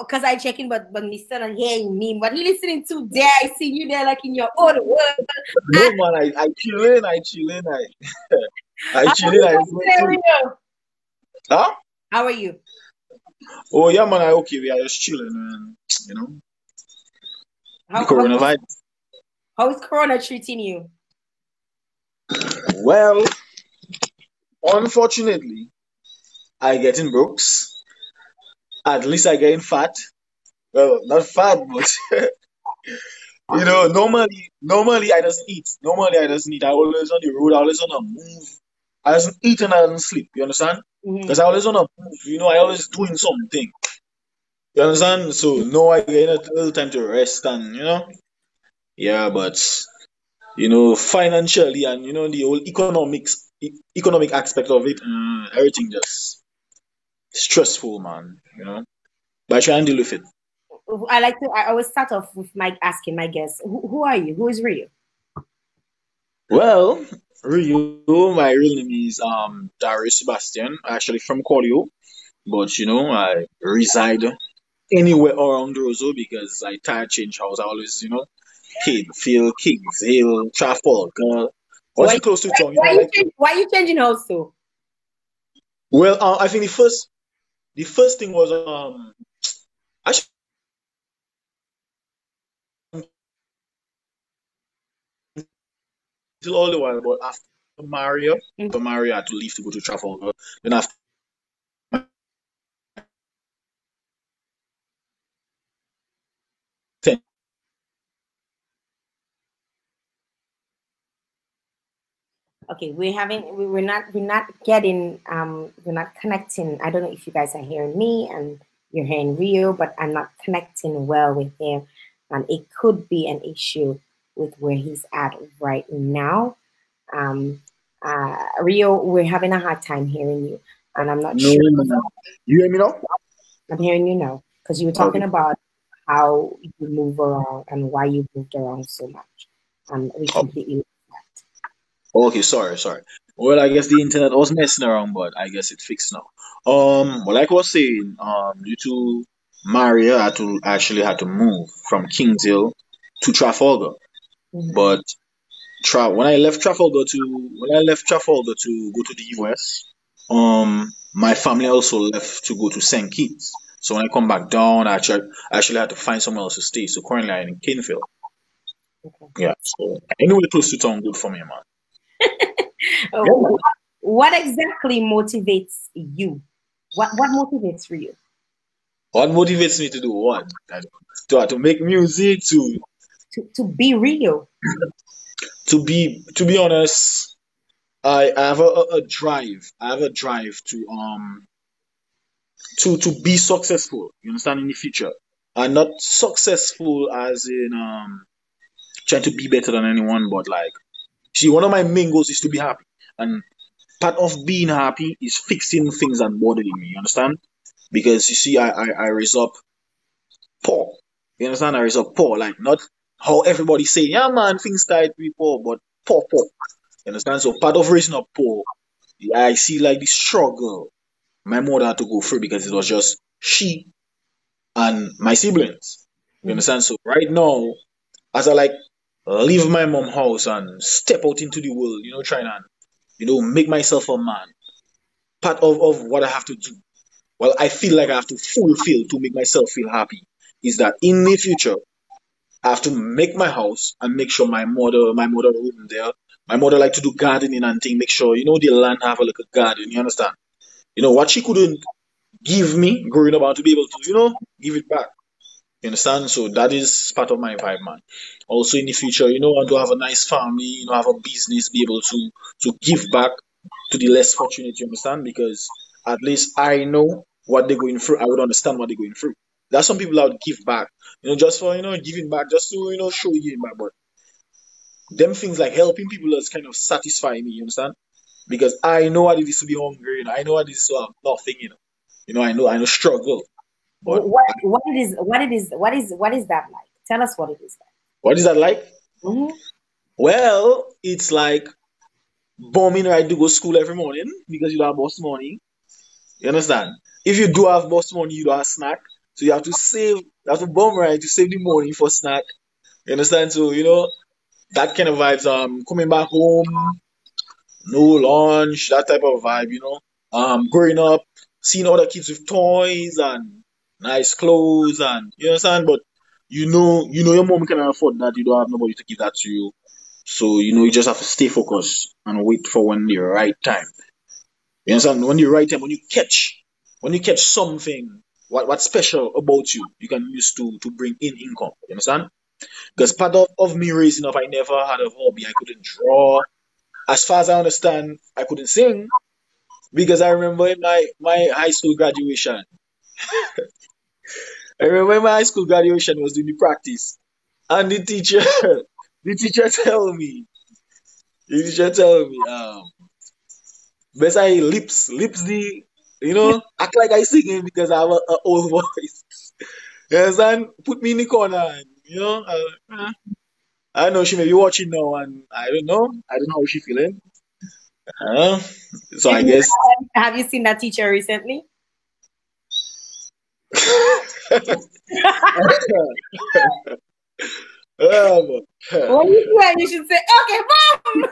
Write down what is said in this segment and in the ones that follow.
Because I checking, but but Mr. not hearing me. What he listening to there? I see you there like in your own world. No man, I I chilling, I chilling, I I chilling, I How are you? Huh? How are you? Oh yeah man, I okay, we are just chilling, man. You know, How, the coronavirus. how is Corona treating you? Well, unfortunately, I getting brooks. At least I getting fat. Well, not fat, but you know, normally, normally I just eat. Normally I just eat. I always on the road. I always on the move. I just eat and I don't sleep. You understand? Because I always on the move. You know, I always doing something. You understand? So no, I get a little time to rest and you know, yeah. But you know, financially and you know the whole economics, e- economic aspect of it, uh, everything just stressful, man. You know, but I try and deal with it. I like to. I always start off with my asking my guests, who, who are you? Who is Rio? Well, Rio, my real name is um Darius Sebastian, actually from Colihaut, but you know I reside anywhere around Roseau because I tired change house. I always you know Canefield, Kings Hill, Trafalgar. Once Why, you close to why, you know you like you changing house well, uh, I think the first the first thing was um actually still all the while, but after Maria, Mhm. after Maria I had to leave to go to Trafalgar. Then after Okay, we're having we- we're not we're not getting um we're not connecting. I don't know if you guys are hearing me and you're hearing Rio, but I'm not connecting well with him, and it could be an issue with where he's at right now. Um, uh, Rio, we're having a hard time hearing you, and I'm not no, sure. you hear me now? I'm hearing you now because you were talking Okay. about how you move around and why you moved around so much, and we Oh, completely. Okay, sorry, sorry. Well, I guess the internet was messing around, but I guess it fixed now. Um, well, like I was saying, um, due to Maria, I had to actually had to move from Kingshill to Trafalgar. Mhm. But tra- when I left Trafalgar to when I left Trafalgar to go to the US, um, my family also left to go to St. Kitts. So when I come back down, I actually, I actually had to find somewhere else to stay. So currently I'm in Kingsfield. Okay. Yeah. So anywhere close to town, good for me, man. Oh, what, what exactly motivates you? What what motivates for you? What motivates me to do what? To, to make music, to To, to be real. to be to be honest, I, I have a, a, a drive. I have a drive to um to to be successful. You understand in the future, and not successful as in um trying to be better than anyone, but like see, one of my main goals is to be happy, and part of being happy is fixing things that bothering me. You understand? Because you see, I I, I raise up poor. You understand? I raise up poor, like not how everybody say, yeah man, things tight to poor, but poor poor. You understand? So part of raising up poor, I see like the struggle my mother had to go through because it was just she and my siblings. You understand? So right now, as I like leave my mom house and step out into the world, you know, trying and you know make myself a man. Part of, of what I have to do, well, I feel like I have to fulfill to make myself feel happy, is that in the future I have to make my house and make sure my mother, my mother room there. My mother like to do gardening and thing. Make sure you know the land have a little garden. You understand? You know what she couldn't give me growing up, and to be able to you know give it back. You understand? So that is part of my vibe, man. Also in the future, you know, I want to have a nice family, you know, have a business, be able to to give back to the less fortunate. You understand? Because at least I know what they're going through. I would understand what they're going through. There's some people that would give back, you know, just for you know giving back, just to you know show you back. But them things like helping people does kind of satisfy me. You understand? Because I know what it is to be hungry. You know, I know what it is to have nothing. You know, you know, I know I know struggle. What what it is what it is what is what is that like? Tell us what it is like. What is that like? Mhm. Well, it's like bombing right to go school every morning because you don't have bus money. You understand? If you do have bus money, you don't have snack. So So you have to save, you have to bomb right to save the money for snack. You understand? So you know that kind of vibes. Um, coming back home, no lunch, that type of vibe. You know, um, growing up, seeing other kids with toys and nice clothes, and you understand. But you know, you know your mom can afford that. You don't have nobody to give that to you. So you know you just have to stay focused and wait for when the right time. You understand? When the right time, when you catch, when you catch something, what what's special about you, you can use to to bring in income. You understand? Because part of, of me raising up, I never had a hobby. I couldn't draw. As far as I understand, I couldn't sing. Because I remember in my, my high school graduation, I remember my high school graduation was doing the practice. And the teacher the teacher tell me, the teacher tell me, um, best I lips, lips the, you know, act like I singing because I have a, a old voice. you understand? Put me in the corner, and, you know. Uh, I know she may be watching now, and I don't know. I don't know how she feeling. Uh, so I guess. Have you seen that teacher recently? When you it, you should say, okay, boom.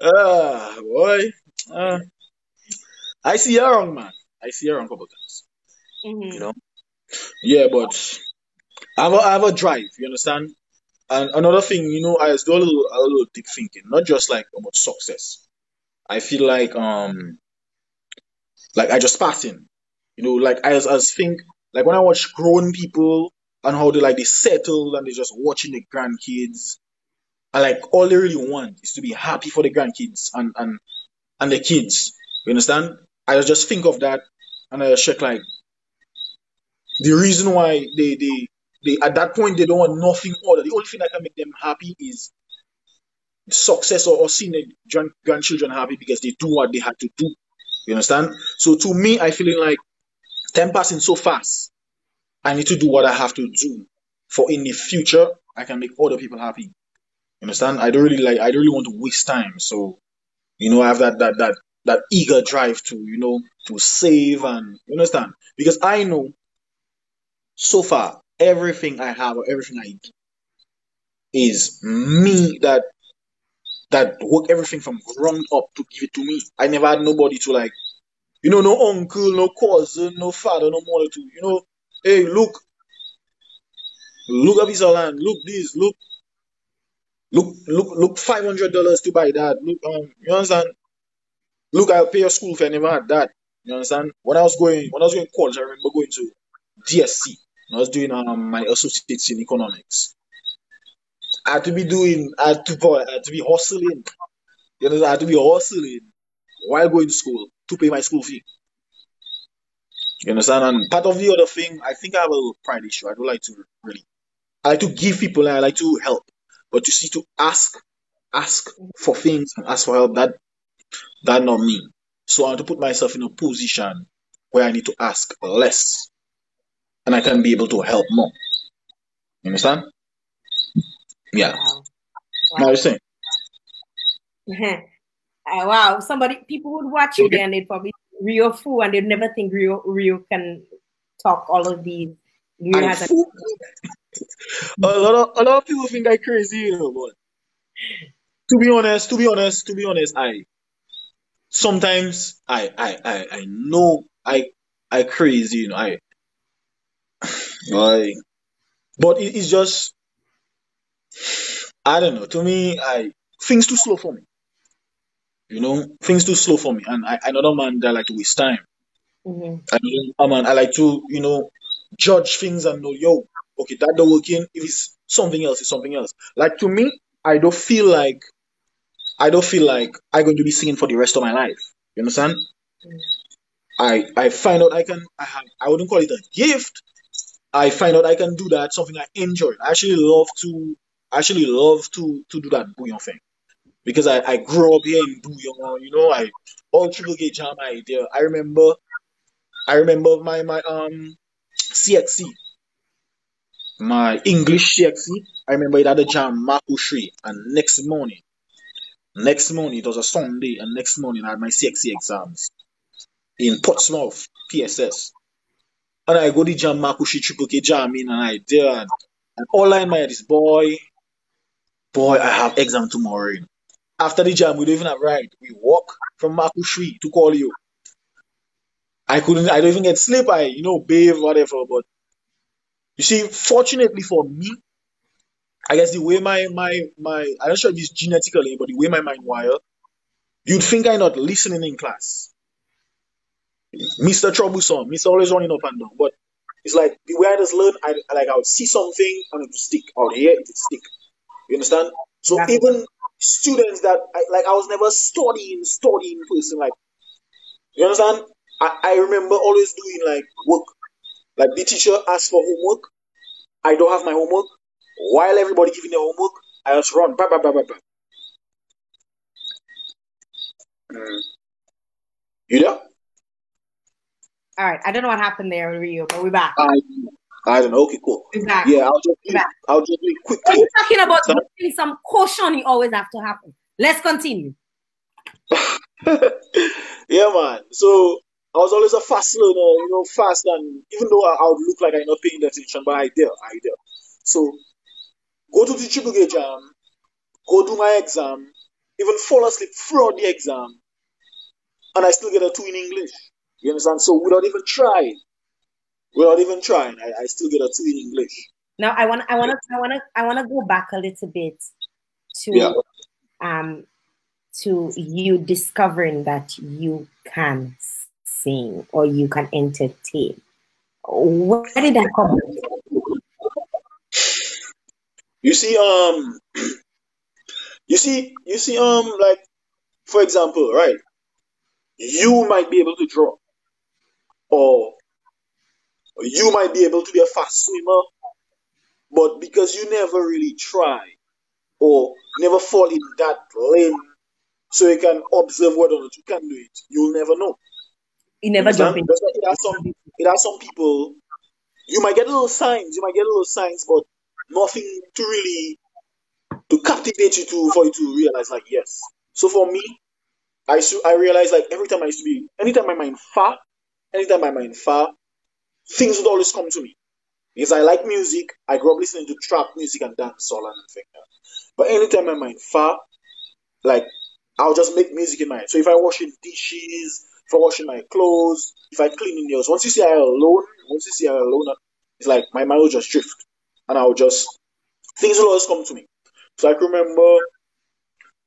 Ah, boy. Uh, I see her wrong, man. I see her wrong a couple times. Mm-hmm. You know? Yeah, but I have, a, I have a drive, you understand? And another thing, you know, I do a little, a little deep thinking, not just like about success. I feel like, um, like I just passing, you know, like I as, as think, like when I watch grown people and how they like they settle and they're just watching the grandkids and like all they really want is to be happy for the grandkids and and and the kids. You understand? I just think of that and I just check like the reason why they they they at that point they don't want nothing other. The only thing that can make them happy is success or, or seeing their grandchildren happy because they do what they had to do. You understand? So to me, I feeling like time passing so fast I need to do what I have to do for in the future I can make other people happy. You understand? I don't really like I don't really want to waste time. So, you know, I have that that that that eager drive to, you know, to save and you understand? Because I know so far everything I have or everything I do is me that that work everything from ground up to give it to me. I never had nobody to like, you know, no uncle, no cousin, no father, no mother to, you know, Hey, look. Look at this land. Look this. Look. Look, look, look, five hundred dollars to buy that. Look, um, you understand? Look, I'll pay your school fee. I never had that. You understand? When I was going, when I was going college, I remember going to DSC. I was doing um my associates in economics. I had to be doing, I had to, I had to be hustling. You know, I had to be hustling while going to school to pay my school fee. You understand? And part of the other thing, I think I have a pride issue. I don't like to really. I like to give people and I like to help, but you see, to ask, ask for things and ask for help, that that not me. So I want to put myself in a position where I need to ask less, and I can be able to help more. You understand? Yeah. Wow. wow. Now you're saying. Uh, wow, somebody people would watch you okay. and they'd probably Rio Fu, and they'd never think Rio Rio can talk all of these. Rio has a, a lot of a lot of people think I crazy, you know, but to be honest, to be honest, to be honest, I sometimes I I I, I know I I crazy, you know, I I but it, it's just I don't know. To me, I things too slow for me. You know, things too slow for me, and I, another man that I like to waste time. Mm-hmm. Another man I like to, you know, judge things and know, yo, okay, that don't working. If it's something else, it's something else. Like to me, I don't feel like I don't feel like I'm going to be singing for the rest of my life. You understand? Mm-hmm. I I find out I can I have I wouldn't call it a gift. I find out I can do that something I enjoy. I actually love to I actually love to to do that bouillon thing because I, I grew up here in Bouillon, you know, I all Triple K Jam idea. I remember I remember my my um CXC. My English CXC. I remember it had a jam Macoucherie and next morning next morning it was a Sunday and next morning I had my CXC exams in Portsmouth, PSS. And I go to jam Macoucherie Triple K jamming and I did. And all I in my is, boy, boy, I have exam tomorrow. After the jam, we don't even have ride. We walk from Macoucherie to Colihaut. I couldn't, I don't even get sleep. I, you know, bathe, whatever. But you see, fortunately for me, I guess the way my, my, my, I'm not sure if it's genetically, but the way my mind wired, you'd think I'm not listening in class. Mr. Troublesome, Mr. Always running up and down. But it's like the way I just learn, I like I would see something and it would stick. I would hear it, would stick. You understand? So even students that I, like I was never studying, studying person. Like you understand? I, I remember always doing like work. Like the teacher asks for homework. I don't have my homework. While everybody giving their homework, I just run. Bah, bah, bah, bah, bah. Mm. You there? All right. I don't know what happened there, Rio, but we're back. I, I don't know. Okay, cool. We're. Yeah, I'll just We're. I'll just do it When quickly. you're talking about some caution, you always have to happen. Let's continue. yeah, man. So I was always a fast learner, you know, fast, and even though I, I would look like I'm not paying attention, but I did, I did. So go to the Triple K jam, go do my exam, even fall asleep throughout the exam, and I still get a two in English. You understand? So without even trying, without even trying, I, I still get a two in English. Now I want I want to I want to I want to go back a little bit to Yeah. um to you discovering that you can sing or you can entertain. Where did that come from? You see, um, you see, you see, um, like for example, right? You might be able to draw, or you might be able to be a fast swimmer, but because you never really try or never fall in that lane, so you can observe whether or not you can do it, you'll never know. You never jump in. It has some it has some people you might get a little signs, you might get a little signs, but nothing to really to captivate you to for you to realize like yes. So for me, I to, I realized like every time I used to be anytime my mind far, anytime my mind far, things would always come to me. Because I like music, I grew up listening to trap music and dancehall and everything. But anytime my mind far, like I'll just make music in my head. So if I washing dishes, if I'm washing my clothes, if I cleaning nails, once you see I alone, once you see I alone, it's like my mind will just drift, and I'll just things will always come to me. So I can remember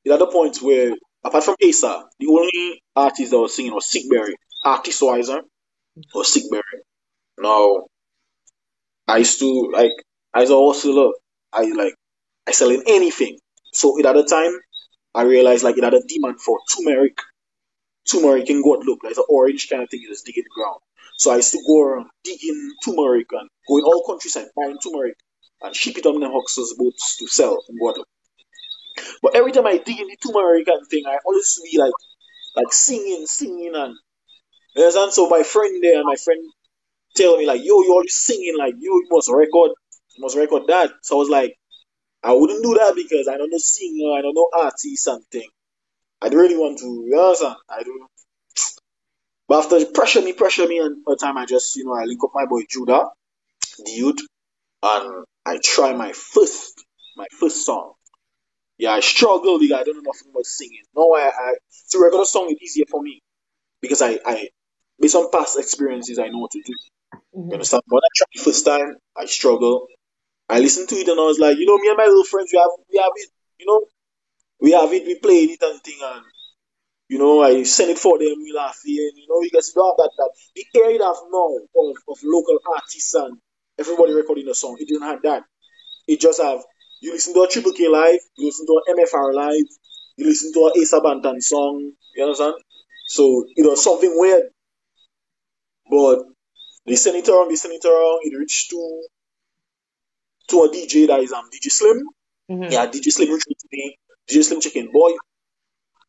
the other point where, apart from Asa, the only artist that was singing was Sickberry, artist wiser, or Sickberry. Now, I used to like I a hustler, I like I sell in anything. So at the time, I realized like it had a demand for turmeric. Turmeric in look like the orange kind of thing you just dig in the ground. So I used to go around digging turmeric and go in all countryside buying turmeric and ship it on the Huxley's boats to sell in Guadeloupe. But every time I dig in the turmeric and thing, I always be like like singing, singing and you understand? So my friend there and my friend tell me like, yo, you always singing like you, you must record you must record that. So I was like, I wouldn't do that because I don't know singer, I don't know artist something. I don't really want to, you understand? I don't. But after pressure me, pressure me, and a time I just, you know, I link up my boy Judah, the youth, and I try my first, my first song. Yeah, I struggle because I don't know nothing about singing. No, I, I to record a song is easier for me because I, I, based on past experiences, I know what to do. You Mhm. understand? When I tried the first time, I struggle. I listened to it and I was like, you know, me and my little friends, we have, we have it, you know, we have it, we played it and thing, and you know, I send it for them, we laugh, and you know, you don't have that, that the area you have now of, of local artists and everybody recording a song, it didn't have that. It just have you listen to a Triple K live, you listen to an MFR live, you listen to a Asa Bantan song, you understand? So it was something weird, but send it around, they send it around, it reached to to a DJ that is um DJ Slim. Mhm. Yeah, DJ Slim reached to me. DJ Slim checking, boy,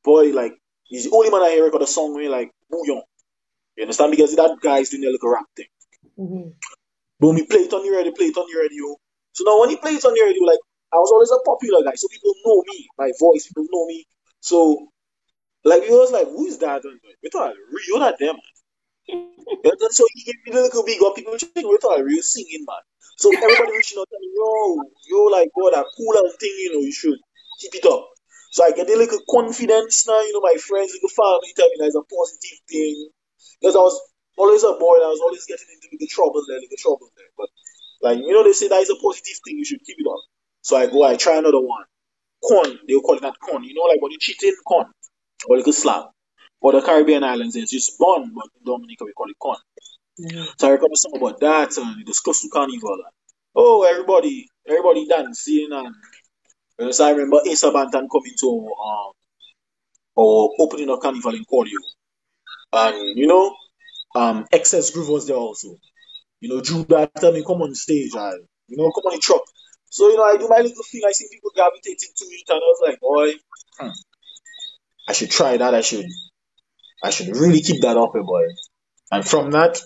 boy, like he's the only man I hear record a song like bouillon. You understand? Because that guy's doing a little rap thing. Mhm. Boom, he play it on the radio, play it on the radio. So now when he plays on the radio, like I was always a popular guy, so people know me, my voice, people know me. So like he was like, who is that? We thought Rio that them. And so he gave me the little big up. People think we thought I real singing, man. So everybody reaching out to me, yo, yo, like God, that cool and thing, you know, you should keep it up. So I get a little confidence now, you know, my friends, little family tell me that's a positive thing. Because I was always a boy, I was always getting into little trouble there, little trouble there. But like, you know, they say that is a positive thing, you should keep it up. So I go, I try another one. Corn, they'll call it that corn. You know, like when you cheating, corn. Or little slab. For the Caribbean islands, it's just bun, but in Dominica we call it corn. So I remember something about that and we discussed the carnival. And, oh, everybody, everybody dancing and uh, so I remember Asa Bantan coming to um or opening a carnival in Cordio. And you know, um Excess Groove was there also. You know, Drew that tell me come on stage and you know, come on the truck. So, you know, I do my little thing, I see people gravitating to it and I was like, boy, hmm, I should try that, I should I should really keep that up, eh, boy. And from that,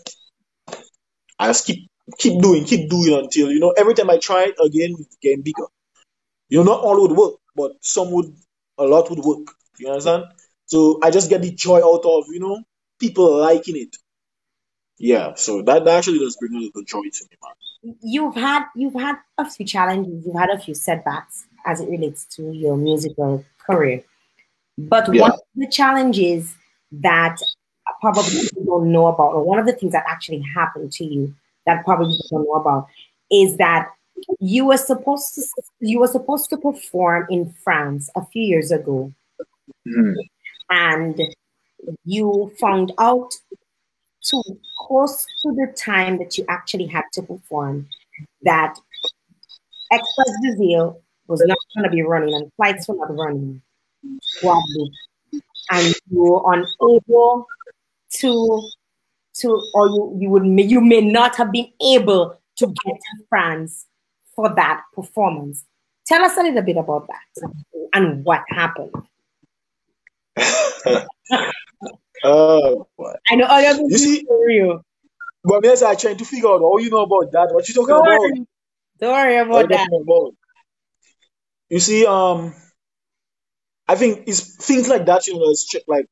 I just keep keep doing, keep doing until you know every time I try it again, it's getting bigger. You know, not all would work, but some would, a lot would work. You understand? So I just get the joy out of you know people liking it. Yeah, so that, that actually does bring a little joy to me, man. You've had you've had a few challenges, you've had a few setbacks as it relates to your musical career. But Yeah. one of the challenges that probably people don't know about, or one of the things that actually happened to you that probably people don't know about, is that you were supposed to you were supposed to perform in France a few years ago, Mhm. and you found out too close to the time that you actually had to perform that Express des Iles was not going to be running and flights were not running. Guadeloupe. And you were unable to to or you you would you may not have been able to get to France for that performance. Tell us a little bit about that and what happened. Oh, boy. I know all of You see, for real. but me, I trying to figure out all you know about that. What you talking Don't about? worry, don't worry about you that. about? You see, um, I think it's things like that. You know, it's like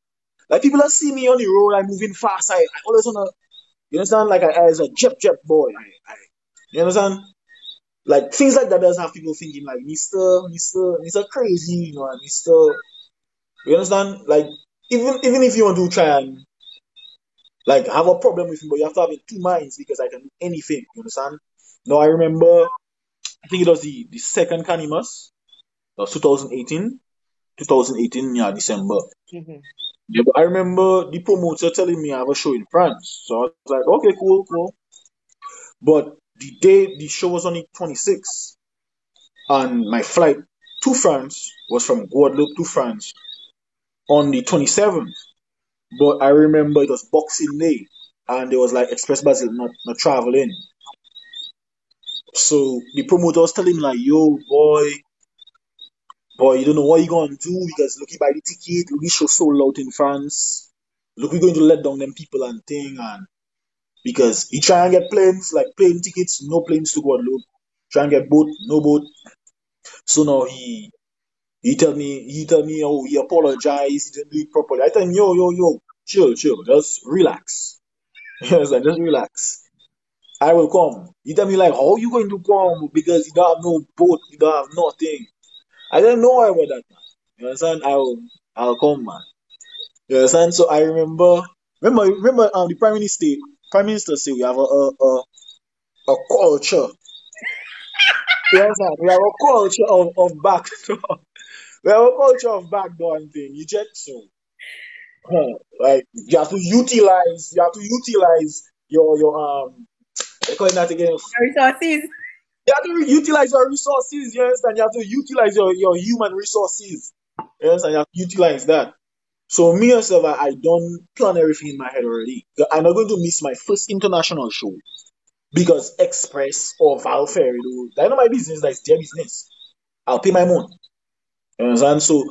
like people that see me on the road, I'm moving fast. I, I always wanna, you understand? Like I, as a jet jet boy, I, I, you understand? Like things like that does have people thinking like Mister, Mister, Mister crazy, you know, Mister. You understand? Like even even if you want to try and like have a problem with me, but you have to have in two minds because I can do anything. You understand? No, I remember. I think it was the the second Canimus, that was 2018. 2018, yeah, December. Mhm. Yeah, but I remember the promoter telling me I have a show in France. So I was like, okay, cool, cool. But the day the show was on the 26th, and my flight to France was from Guadeloupe to France on the 27th. But I remember it was Boxing Day, and there was like Express des Iles not, not traveling. So the promoter was telling me like, yo, boy, boy, you don't know what you're gonna do because look, you buy the ticket, look, show sold out in France. Look, we're going to let down them people and thing, and because he try and get planes, like plane tickets, no planes to Guadeloupe. Try and get boat, no boat. So now he he tell me he tell me oh he apologized, he didn't do it properly. I tell him yo yo yo chill chill, just relax. Yes, like just relax. I will come. He tell me like how you going to come because you don't have no boat, you don't have nothing. I don't know why about that man. You understand? I will I'll come man. You understand? So I remember remember remember um the prime minister prime minister say we have a a a, a culture. You understand? We have a culture of, of backdoor. We have a culture of backdoor and thing. You check so like you have to utilize you have to utilize your your um they call it that again. Resources. You have to utilize your resources, you understand? You have to utilize your, your human resources. You understand? You have to utilize that. So me myself, I, I don't plan everything in my head already. I'm not going to miss my first international show because Express or Valfair, you know, that's not my business, that's their business. I'll pay my money. You understand? So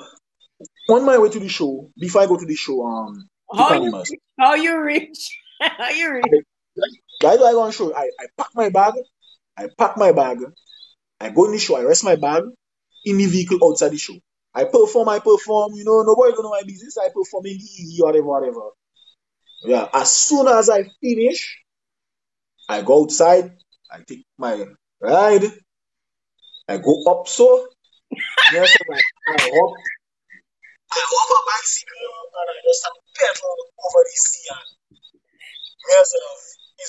on my way to the show, before I go to the show, um, How you how you rich? How you rich? Guys, I go on show. I, I pack my bag. I pack my bag. I go in the show. I rest my bag in the vehicle outside the show. I perform. I perform. You know, nobody gonna know my business. I perform in the whatever, whatever. Yeah, as soon as I finish, I go outside, I take my ride, I go up so. Yes, I, hop, I a bicycle and I just pedal over the sea yes,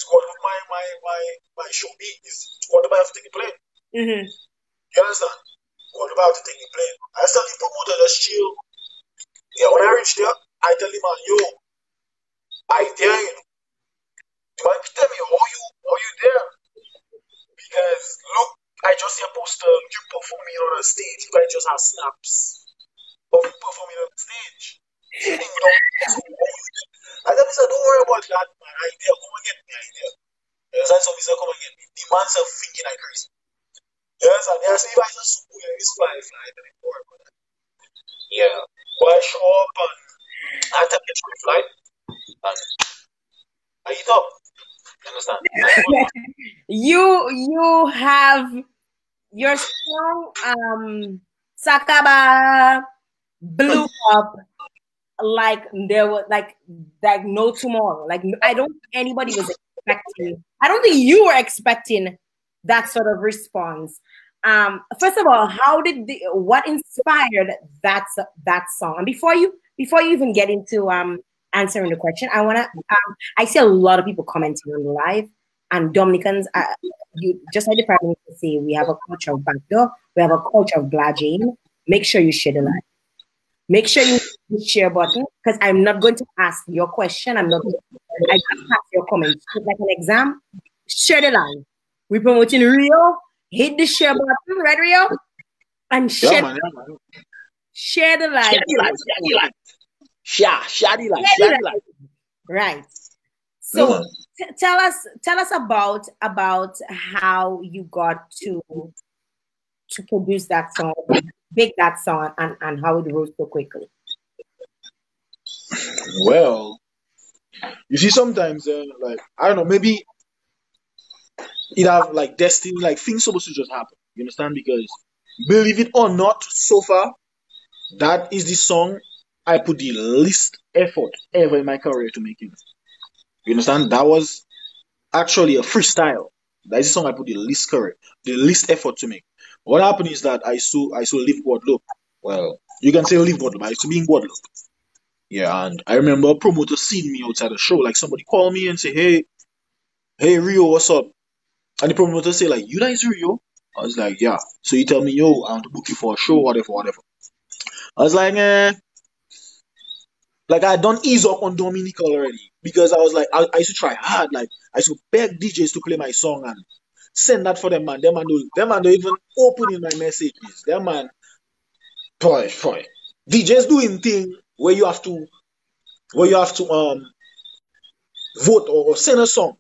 going with my my my my show beat. It's going about to take a plane. Mm-hmm. You understand? Going about to take a plane. I tell the promoter just chill. Yeah, when I reach there, I tell him, man, yo, I dare you. The man tell me how you how you there? Because look, I just see a poster you performing on a stage. You guys just have snaps of you performing on the stage. I sir, don't worry about that, man. I dare come and get me, I dare. Yes, I me, sir, come and get me. The man's are thinking like crazy. Yes, and they if I just school, it's fly, fly, I don't worry about that. Yeah. But I show up and I tell me to flight and I eat up. You understand? you you have your song um Sakaba blew up like there was like like no tomorrow. Like I don't anybody was expecting. I don't think you were expecting that sort of response. Um, first of all, how did the what inspired that that song? And before you before you even get into um answering the question, I wanna um, I see a lot of people commenting on the live and Dominicans. Uh, you just like the prime minister say, we have a culture of backdoor, we have a culture of bludgeoning. Make sure you share the live. Make sure you hit the share button because I'm not going to ask your question. I'm not. Going to, I just ask your comments. Like an exam. Share the live. We're promoting Rio. Hit the share button, right, Rio? And share, Yeah, man, yeah, man. share the live. Share the light, share the. Share, share the light, Share the light. Right. So t- tell us tell us about about how you got to to produce that song, make that song, and and how it rose so quickly. Well, you see, sometimes, uh, like, I don't know, maybe it have like destiny, like things supposed to just happen. You understand? Because believe it or not, so far, that is the song I put the least effort ever in my career to make it. You understand? That was actually a freestyle. That is the song I put the least career, the least effort to make. What happened is that I saw I saw Live Guadeloupe. Well, you can say Live Guadeloupe. I used to be in Guadeloupe. Yeah, and I remember a promoter seeing me outside the show. Like somebody called me and say, "Hey, hey Rio, what's up?" And the promoter say like, "You guys Rio?" I was like, "Yeah." So he tell me, "Yo, I want to book you for a show, whatever, whatever." I was like, "Eh." Like I done ease up on Dominic already because I was like, I, I used to try hard. Like I used to beg DJs to play my song and send that for them man. Them man don't, them man don't even open in my messages. Them man, boy, boy. DJs doing thing where you have to, where you have to um vote or, or send a song.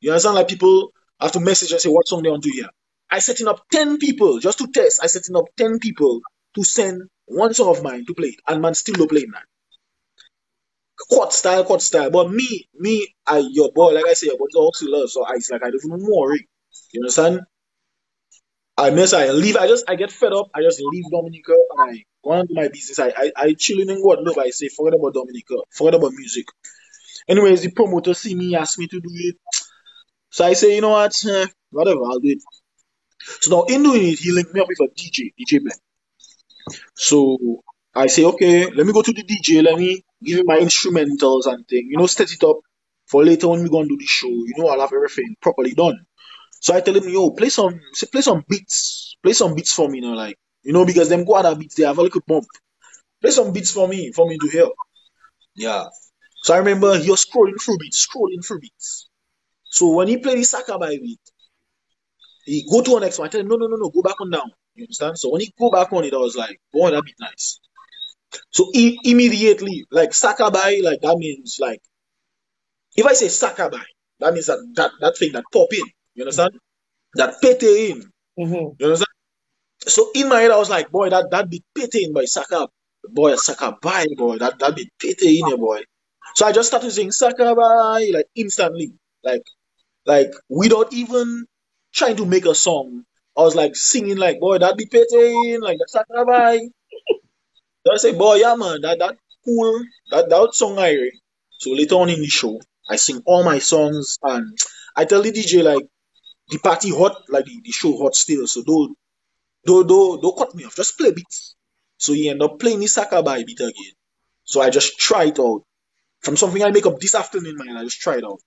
You understand? Like people have to message and say what song they want to hear. I setting up ten people just to test. I setting up ten people to send one song of mine to play, it, and man still no playing that. Court style, court style. But me, me, I your boy, like I say, your boy is also love. So I, it's like I don't even worry. You understand? I miss I leave. I just I get fed up. I just leave Dominica and I go on to my business. I I, I chilling in Guadeloupe. I say forget about Dominica, forget about music. Anyways, the promoter see me, ask me to do it. So I say, you know what, eh, whatever, I'll do it. So now in doing it, he linked me up with a DJ, DJ Ben. So I say, okay, let me go to the DJ, let me give him my instrumentals and thing, you know, set it up for later when we gonna do the show. You know, I'll have everything properly done. So I tell him, yo, play some, say, play some beats, play some beats for me, you know, like, you know, because them go other beats, they have a little bump. Play some beats for me, for me to hear. Yeah. So I remember he was scrolling through beats, scrolling through beats. So when he played the Sakabai beat, he go to the next one. I tell him, no, no, no, no, go back on down. You understand? So when he go back on it, I was like, boy, that beat nice. So i- immediately, like Sakabai, like that means like if I say Sakabai, that means that that, that thing that pop in. You understand? That pete in. Mhm. You understand? So in my head, I was like, boy, that that be pete in by Saka, boy, Sakabai, boy, that that be pete in here, boy. So I just started saying Sakabai like instantly, like like without even trying to make a song. I was like singing like, boy, that be pete in, like that Sakabai. So I say, boy, yeah, man, that that cool, that that song I. So later on in the show, I sing all my songs and I tell the DJ like the party hot, like the, the show hot still. So don't don't don't don't cut me off. Just play beats. So he end up playing the Sakabai beat again. So I just try it out. From something I make up this afternoon, man, I just try it out.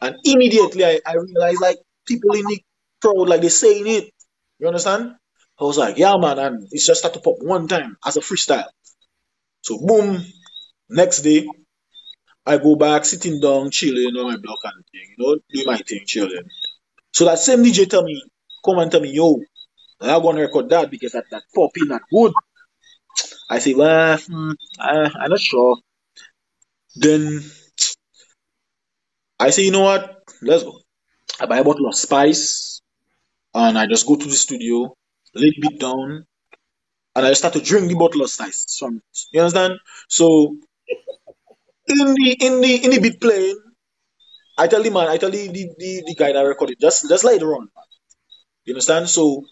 And immediately I, I realized like people in the crowd, like they're saying it. You understand? I was like, yeah, man, and it's just start to pop one time as a freestyle. So boom, next day, I go back sitting down, chilling on my block and thing, you know, doing my thing, chilling. So that same DJ tell me, come and tell me, yo, I'm gonna record that because that that popping that good. I say, well, hmm, I, I'm not sure. Then I say, you know what? Let's go. I buy a bottle of spice and I just go to the studio, lay beat down, and I start to drink the bottle of spice. You understand? So in the in the in the beat playing, I tell the man, I tell the the, the, the guy that recorded, just just let it run. You understand? So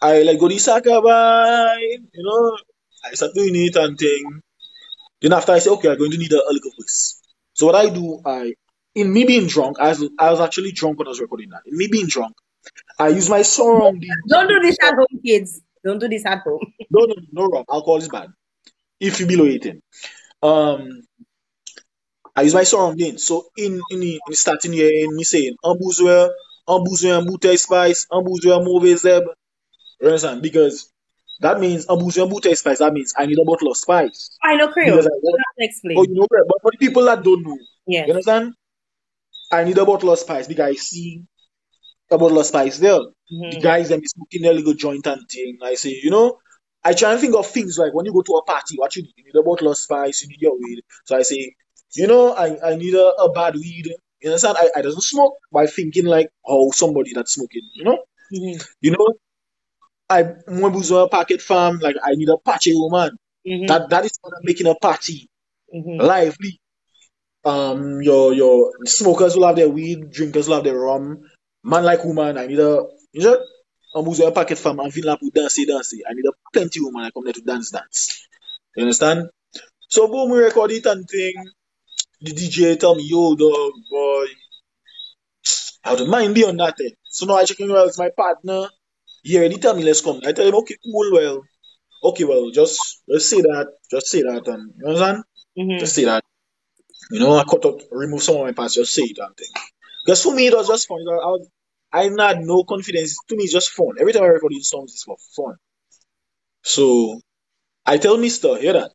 I like go to Sakabai, you know, I start doing it and thing. Then after I say, okay, I'm going to need a, a little voice. So what I do, I in me being drunk, I was, I was actually drunk when I was recording that. In me being drunk, I use my surrounding. Don't do this at home, kids. Don't do this at home. no, no, no, Rob. Alcohol is bad. If you below 18. Um, I use my surrounding. So in in in starting here, in me saying, un bouzouer, bouteille spice, un mauvais zeb. You understand? Because that means un bouteille spice. That means I need a bottle of spice. I know Creole. Because I, explain. oh, you know, but for the people that don't know, yes. you understand? I need a bottle of spice because I see a bottle of spice there. The Mhm. guys them is smoking their little joint and thing. I say, you know, I try and think of things like when you go to a party, what you need? You need a bottle of spice, you need your weed. So I say, you know, I, I need a, a bad weed. You understand? I, I doesn't smoke by thinking like oh somebody that's smoking, you know? Mhm. You know, I a packet farm, like I need a patchy woman. Mhm. That that is what I'm making a party Mhm. lively. Um, your your smokers will have their weed, drinkers will have their rum. Man like woman, I need a you know, a packet from and feel like dance, dance. I need a plenty woman I come there to dance, dance. You understand? So boom, we record it and thing. The DJ tell me, yo, dog, boy, I to mind be on that. Eh. So now I checking well, it's my partner. He already tell me let's come. I tell him, okay, cool, well, okay, well, just just say that, just say that, and you understand? Mhm. Just say that. You know, I cut out, remove some of my parts, just say it and thing. Because for me, it was just fun. I, was, I had no confidence. To me, it's just fun. Every time I record these songs, it's for fun. So I tell Mister, hear that.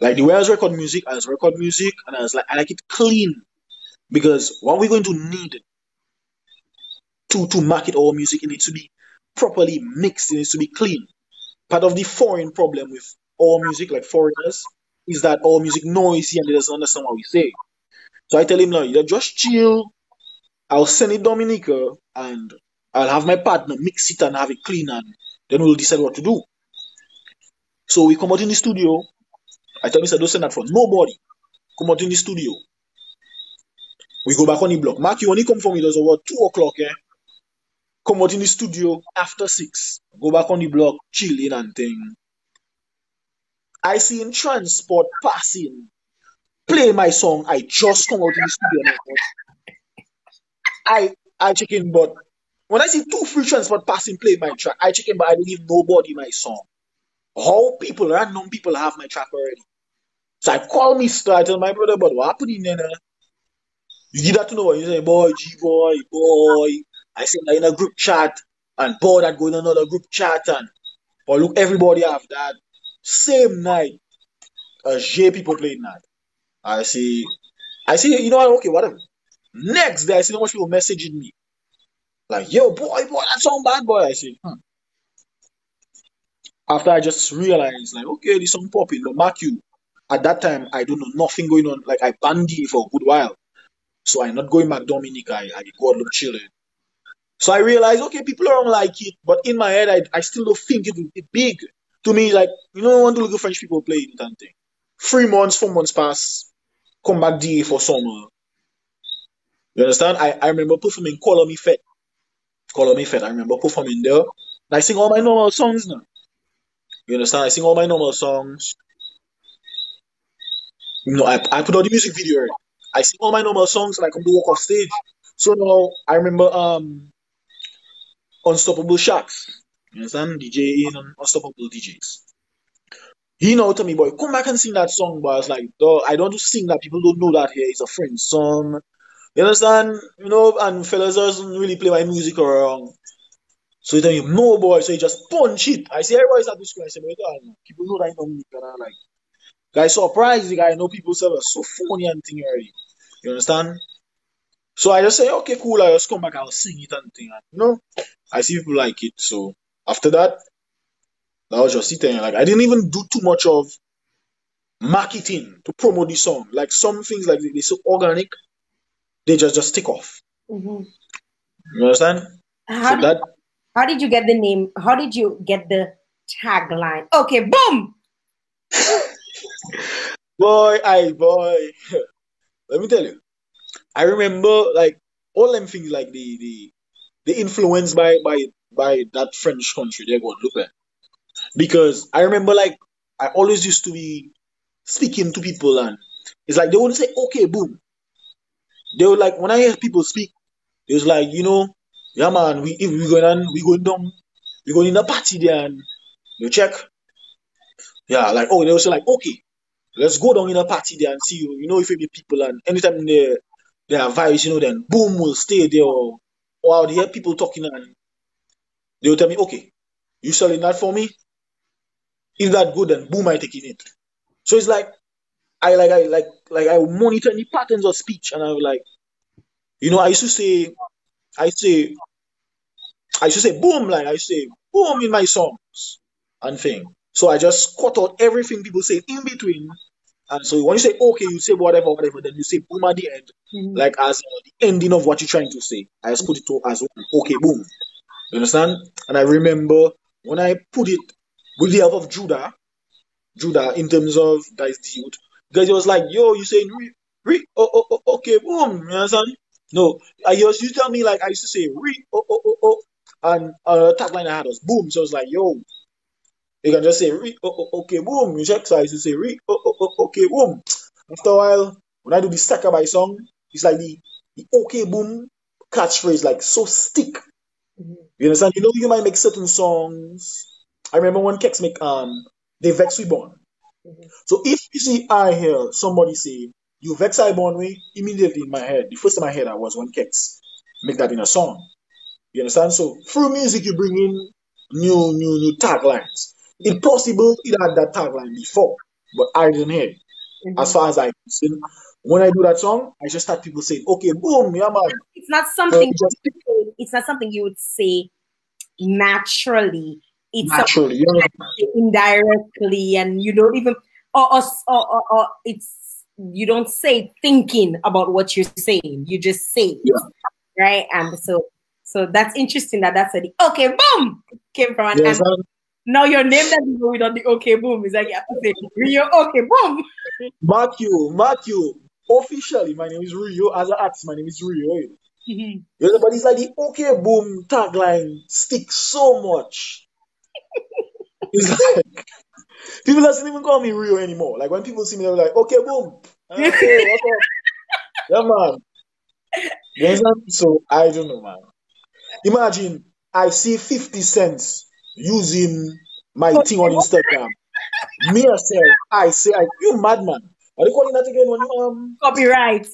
Like the way I was record music, I was record music, and I was like, I like it clean. Because what we're going to need to to market our music, it needs to be properly mixed. It needs to be clean. Part of the foreign problem with our music, like foreigners, is that our music noisy and they doesn't understand what we say. So I tell him now, you just chill. I'll send it Dominica and I'll have my partner mix it and have it clean and then we'll decide what to do. So we come out in the studio. I tell Mr. Don't send that for nobody. Come out in the studio. We go back on the block. Mark, you only come for me, there's about two o'clock, eh? Come out in the studio after six. Go back on the block, chilling and thing. I see in transport passing, play my song. I just come out in the studio. I I check in, but when I see two free transport passing, play my track, I check in, but I don't give nobody my song. How people, random people have my track already. So I call Mister, I tell my brother, but what happened in there? You give that to nobody. You say, boy, G boy, boy. I say that in a group chat, and boy, that go in another group chat, and or look, everybody have that. Same night, uh, J people playing that. I see, I see, you know what? Okay, whatever. Next day, I see how much people messaging me. Like, yo, boy, boy, that song bad, boy. I say, hmm. After I just realized, like, okay, this song popping, but mark you, at that time, I don't know nothing going on. Like, I banned it for a good while. So I'm not going back Dominic. I, I go out look chilling. So I realized, okay, people don't like it, but in my head, I, I still don't think it will be big. To me, like, you know, I want to look at French people playing it and thing. Three months, four months pass, come back DA for summer. You understand? I, I remember performing Color Me Fed. Color Me Fed. I remember performing there. And I sing all my normal songs now. You understand? I sing all my normal songs. you know, I, I put out the music video. I sing all my normal songs and I come to walk off stage. So now I remember um Unstoppable Shacks. You understand? DJ in Unstoppable DJs. He now tell me, boy, come back and sing that song. But I was like, dog, I don't to sing that. People don't know that here. It's a friend's song. You understand? You know, and fellas doesn't really play my music around. So he tell me, no, boy. So he just punch it. I say, everybody's at the school. I say, wait, people know that I know me. And I'm like, guy surprised. The guy I know people say, so funny and thing already. You understand? So I just say, okay, cool. I just come back. I'll sing it and thing. And, you know, I see people like it. So after that, that was just it. Like I didn't even do too much of marketing to promote the song. Like some things, like they so organic, they just just take off. Mhm. You understand? How So that how did you get the name? How did you get the tagline? Okay, boom. boy, I boy. Let me tell you. I remember like all them things like the the the influenced by by by that French country they got look at. Because I remember like I always used to be speaking to people and it's like they wouldn't say okay boom. They were like when I hear people speak, it was like, you know, yeah man, we if we going on we going down, we going in a party there and you check. Yeah, like oh they say like okay, let's go down in a party there and see you, you know if it be people and anytime they they are vibes, you know, then boom we'll stay there or or I'll hear people talking and they will tell me, okay, you selling that for me? Is that good, then boom, I taking it. So it's like I like I like like I monitor any patterns of speech and I'm like, you know, I used to say I say I to say boom, like I say boom in my songs and thing. So I just cut out everything people say in between. And so when you say okay, you say whatever, whatever, then you say boom at the end, Mhm. like as the ending of what you're trying to say. I just put it to as okay, boom. You understand? And I remember when I put it with the help of Judah, Judah, in terms of guys, the youth, guys was like, yo, you saying re, re, oh, oh, oh, okay, boom. You understand? No, I used you tell me like I used to say re, oh, oh, oh, oh, and uh, tagline I had was boom. So it's like, yo, you can just say re, oh, oh, okay, boom. You check. So I used to say re, oh, oh, oh, okay, boom. After a while, when I do the stacker by song, it's like the, the okay, boom catchphrase, like so stick. Mhm. You understand? You know, you might make certain songs. I remember when Kex make um they vex we born. Mhm. So if you see I hear somebody say you vex I born way, immediately in my head, the first time I heard that was when Kex make that in a song. You understand? So through music you bring in new new new taglines. It's possible it had that tagline before, but I didn't hear it. As Mhm. far as I listen, when I do that song, I just start people saying, Okay, boom, yeah man. It's not Uh, something it just you would say- it's not something you would say naturally. It's naturally, know. indirectly, and you don't even or, or, or, or, or it's you don't say thinking about what you're saying. You just say Yeah. right? And so so that's interesting that that's a the okay boom came from an understand? now your name that you go with on the okay boom is like you have to say Rio okay boom. Matthew, Matthew. Officially, my name is Rio. As an artist, my name is Rio. Mhm. You know, but it's like the okay boom tagline sticks so much. It's like people doesn't even call me Rio anymore. Like when people see me, they're like, okay, boom. Okay, what's up? Yeah, man. You understand? So I don't know, man. Imagine I see 50 cents using my thing on Instagram. Me myself, I say, I, you madman. Are they calling that again when you um Copyright.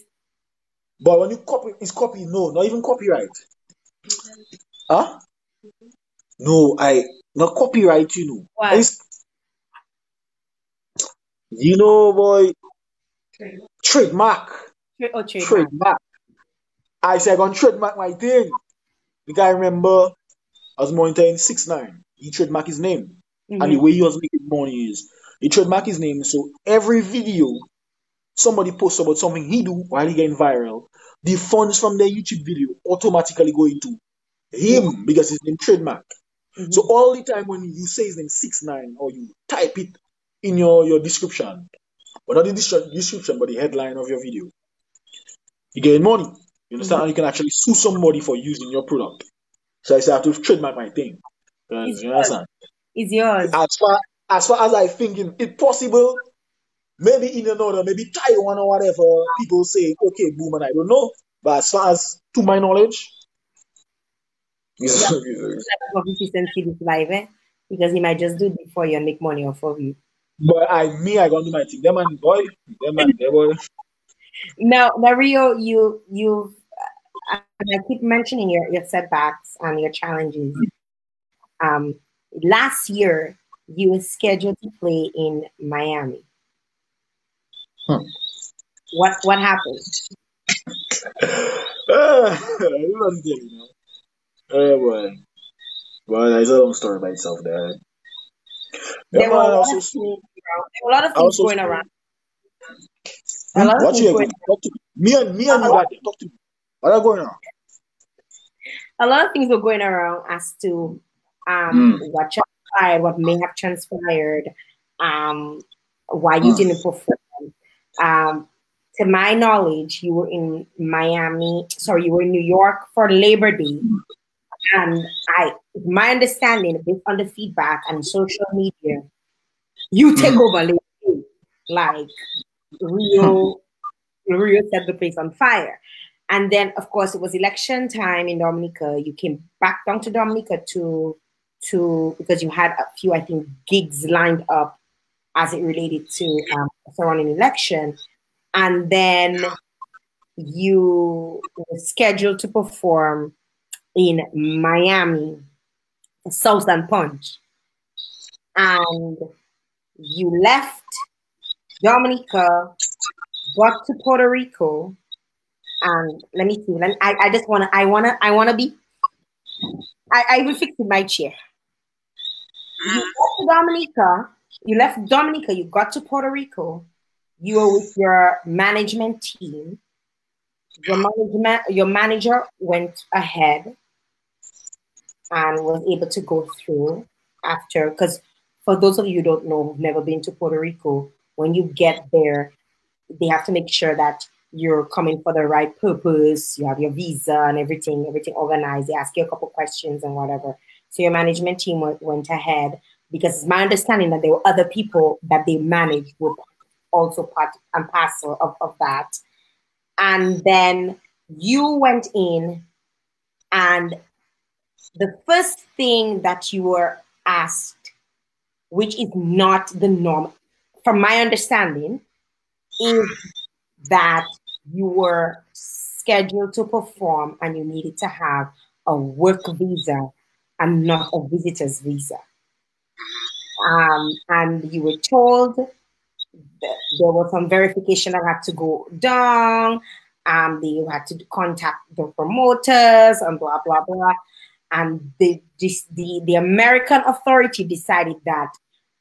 But when you copy, it's copy. No, not even copyright. Huh? No, I not copyright. You know, Why? It's- you know, boy, trademark, Oh, trademark. trademark. I said, I'm gonna trademark my thing. The guy remember I was monitoring six nine. He trademark his name, and the Mhm. way he was making money is he trademark his name. So every video somebody posts about something he do while he getting viral, the funds from their YouTube video automatically go into him because his name trademark. Mhm. So all the time when you say his name six nine or you type it in your, your description, but not the description, but the headline of your video, you gain money. You understand? And you can actually sue somebody for using your product. So I say I have to trademark my thing. It's you yours. understand? It's yours. As far as far as I think it- it's possible, maybe in another, maybe Taiwan or whatever, people say, okay, boom, and I don't know. But as far as to my knowledge, yeah. eh? because he might just do it for you and make money off of you. But I, me, I gonna do my thing. Them and boy, them and them boy. Now, now, Rio, you, you, uh, I keep mentioning your, your setbacks and your challenges. Um, last year, you were scheduled to play in Miami. Hmm. What what happened? uh, you Oh boy. Well, it's a long story by itself there. There, were, a lot of, of things going around. A lot what you going talk to me. and me and you talk to me. What are going on? A lot of things were going around as to um, mm. what transpired, what may have transpired, um, why you mm. didn't perform. Um, to my knowledge, you were in Miami, sorry, you were in New York for Labor Day. And I, my understanding, based on the feedback and social media, you take over Like Rio, Rio set the place on fire. And then, of course, it was election time in Dominica. You came back down to Dominica to to because you had a few, I think, gigs lined up as it related to um, surrounding election, and then you were scheduled to perform in Miami, Southern Punch, and you left Dominica, got to Puerto Rico, and let me see. Let me, I, I just wanna I wanna I wanna be I, I will fix my chair. You mm-hmm. left Dominica, you left Dominica, you got to Puerto Rico, you were with your management team. Your management your manager went ahead and was able to go through after because for those of you who don't know who've never been to Puerto Rico, when you get there, they have to make sure that you're coming for the right purpose, you have your visa and everything, everything organized. They ask you a couple questions and whatever. So your management team went, went ahead because it's my understanding that there were other people that they managed were also part and parcel of, of that. And then you went in and the first thing that you were asked, which is not the norm, from my understanding, is that you were scheduled to perform and you needed to have a work visa and not a visitor's visa. Um, and you were told there was some verification that had to go down. Um, you had to contact the promoters and blah blah blah. And the, this, the the American authority decided that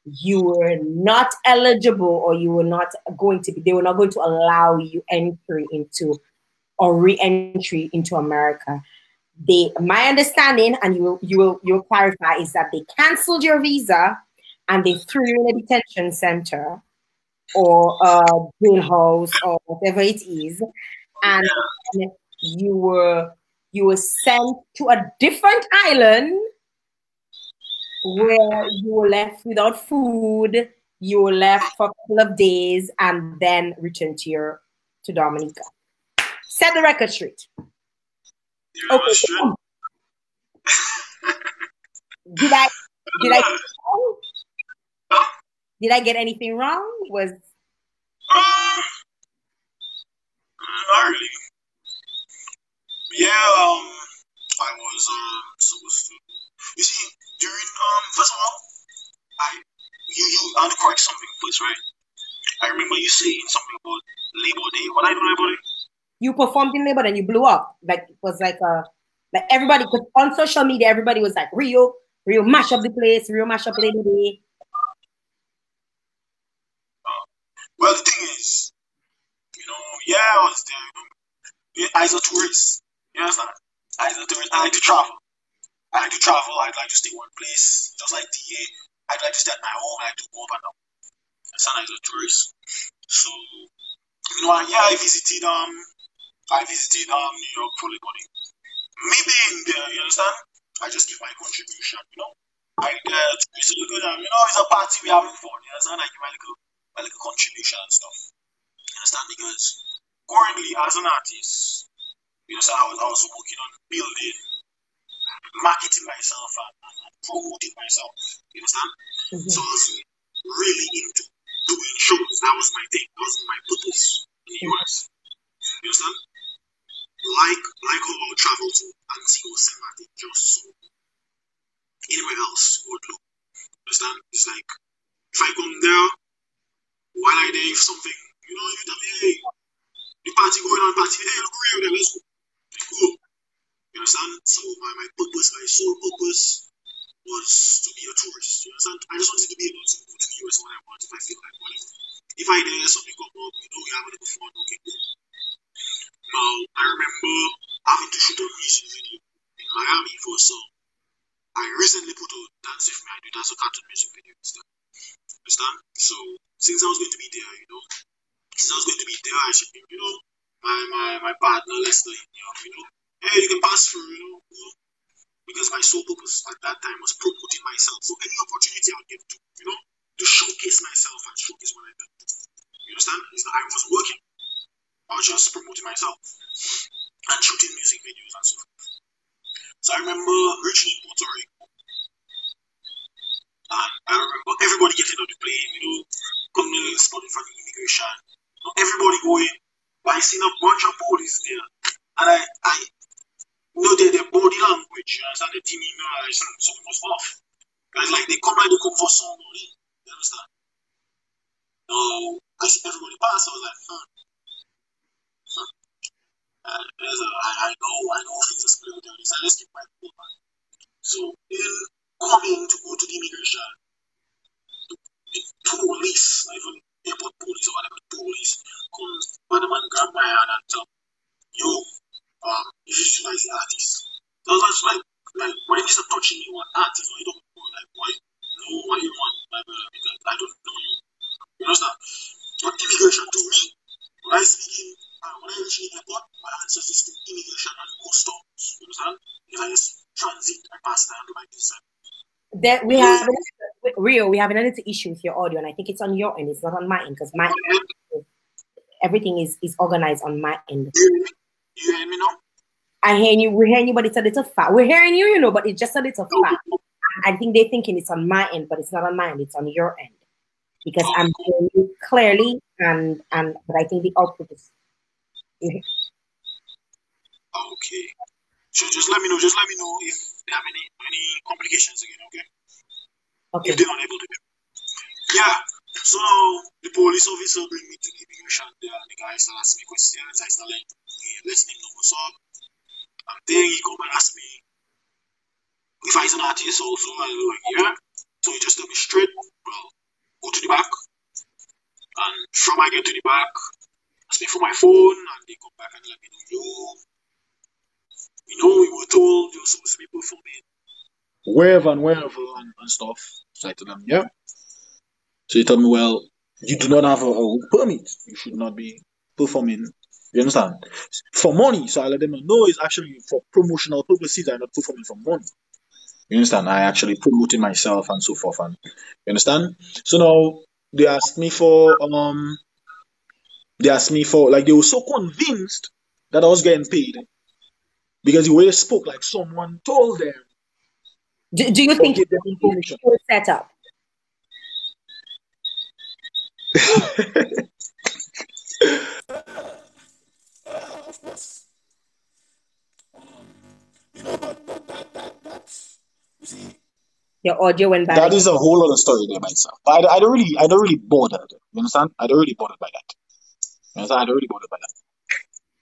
you were not eligible or you were not going to be, they were not going to allow you entry into or re-entry into America. They, my understanding, and you will, you will, you will clarify, is that they canceled your visa and they threw you in a detention center or a jailhouse or whatever it is, and you were you were sent to a different island where you were left without food, you were left for a couple of days, and then returned to your to Dominica. Set the record straight. Okay. did I did I did I get anything wrong? Was really. Yeah, um, I was uh, supposed to. You see, during um first of all, I you you I want correct something first, right? I remember you saying something about Labor Day. What I do Labor Day? You performed in Labor and you blew up. Like it was like a like everybody on social media, everybody was like Rio, Rio mash up the place, Rio mash up Labor Day. Uh, well, the thing is, you know, yeah, I was there. You know, as a tourist, you understand? As a tourist, I like to travel. I like to travel. I'd like to stay one place, just like DA. I'd like to stay at my home. I like to go up and down. Sometimes a tourist. So, you know, yeah, I visited um, I visited um New York for Labor Me being there, you understand? I just give my contribution. You know, I uh, to good. Um, you know, it's a party we having fun. You understand? I give my little, my little contribution and stuff. You understand? Because currently, as an artist, you know, so I was also working on building, marketing myself and, and, promoting myself. You understand? Mhm. So I was really into doing shows. That was my thing. That was my purpose in the US. You understand? Like like how I would travel to Antigua St. Martin just so anywhere else would look. You understand? It's like if I come there, while I there, if something, you know, you tell me, hey, the party going on, party, hey, look real there, let's go. You understand? So my, my purpose, my sole purpose was to be a tourist. You understand? I just wanted to be able to go to the US when I want, if I feel like whatever. If I there, something come up, you know, we have a little fun, okay, cool. Now, I remember having to shoot a music video in Miami for a song. I recently put out Dance With Me, I do dance a cartoon music video stuff. Understand? So, since I was going to be there, you know, since I was going to be there, I should be, you know, my, my, my partner, Lester, you know, you know, hey, you can pass through, you know, because my sole purpose at that time was promoting myself. So, any opportunity I get to, you know, to showcase myself and showcase what I did. You understand? It's not, I was working, I was just promoting myself and shooting music videos and so forth. So, I remember reaching in Puerto Rico. And I remember everybody getting on the plane, you know, coming to spot in front of immigration. Everybody going. I seen a bunch of police there. And I, I know their, their body language, you understand? The team, you know, like something, was off. Guys, like they come like they come for somebody. You understand? So I see everybody pass. I was like, huh. huh. And there's a, I, I know, I know things are split with this. I just keep my cool, man. So in coming to go to the immigration, the police, not even airport police or whatever, police comes, man, man, grab my hand and tell yo, um, you should utilize the artist. Just like, like, when you start touching me, what artist, or you don't know, like, why, no, what you want, like, uh, because I don't know you. You understand? But immigration to me, when I speak uh, when I reach the airport, my answer is to immigration and customs. You understand? If I just transit, I pass it under my visa. That we have real we have another issue with your audio, and I think it's on your end. It's not on my end because my everything is is organized on my end. You hear me? You hear me now? I hear you. We're hearing you, but it's a little far. We're hearing you, you know, but it's just a little far. I think they're thinking it's on my end, but it's not on my end. It's on your end because I'm hearing you clearly, and and but I think the output is. Okay. So just let me know. Just let me know if they have any any complications again. Okay. Okay. If they're unable able to. Yeah. So the police officer bring me to the immigration there. The guy start asking me questions. I start eh, like letting him know what's up. And then he come and ask me if I is an artist also. I was like, yeah. So he just tell me straight, well, go to the back. And from I get to the back, ask me for my phone, and they come back and let me know, yo, you know, we were told you're supposed to be performing wherever and wherever and, and stuff. So I told them, yeah. So he told me, well, you do not have a, a permit. You should not be performing. You understand? For money. So I let them know, it's actually for promotional purposes. I'm not performing for money. You understand? I actually promoting myself and so forth. And you understand? So now they asked me for um they asked me for like they were so convinced that I was getting paid because the way they spoke like someone told them Do, do you think it was set up? of course. Um, you know, but, but that, that, that's, you see, Your audio went back. That is a whole other story there myself. But I, I don't really I don't really bother. You understand? I don't really bother by that. You understand? I don't really bothered by that.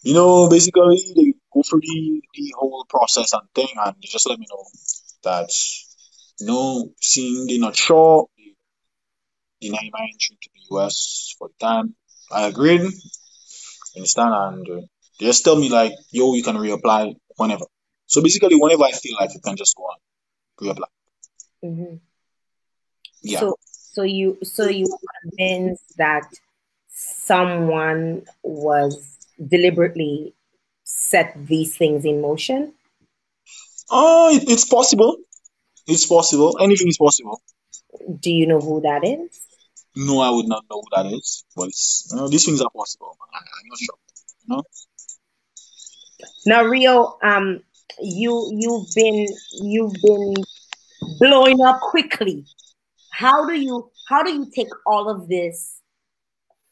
You know, basically they go through the, the whole process and thing and they just let me know that you know, seeing they're not sure, deny my entry to the US for the time. I agreed. Understand? And uh, they just tell me like, yo, you can reapply whenever. So basically whenever I feel like you can just go on, reapply. hmm Yeah. So, so you, so you convinced that someone was deliberately set these things in motion. Oh, it, it's possible. It's possible. Anything is possible. Do you know who that is? No, I would not know who that is. But it's, you know, these things are possible. I, I'm not sure. You know? Now, Rio, um, you you've been you've been blowing up quickly. How do you how do you take all of this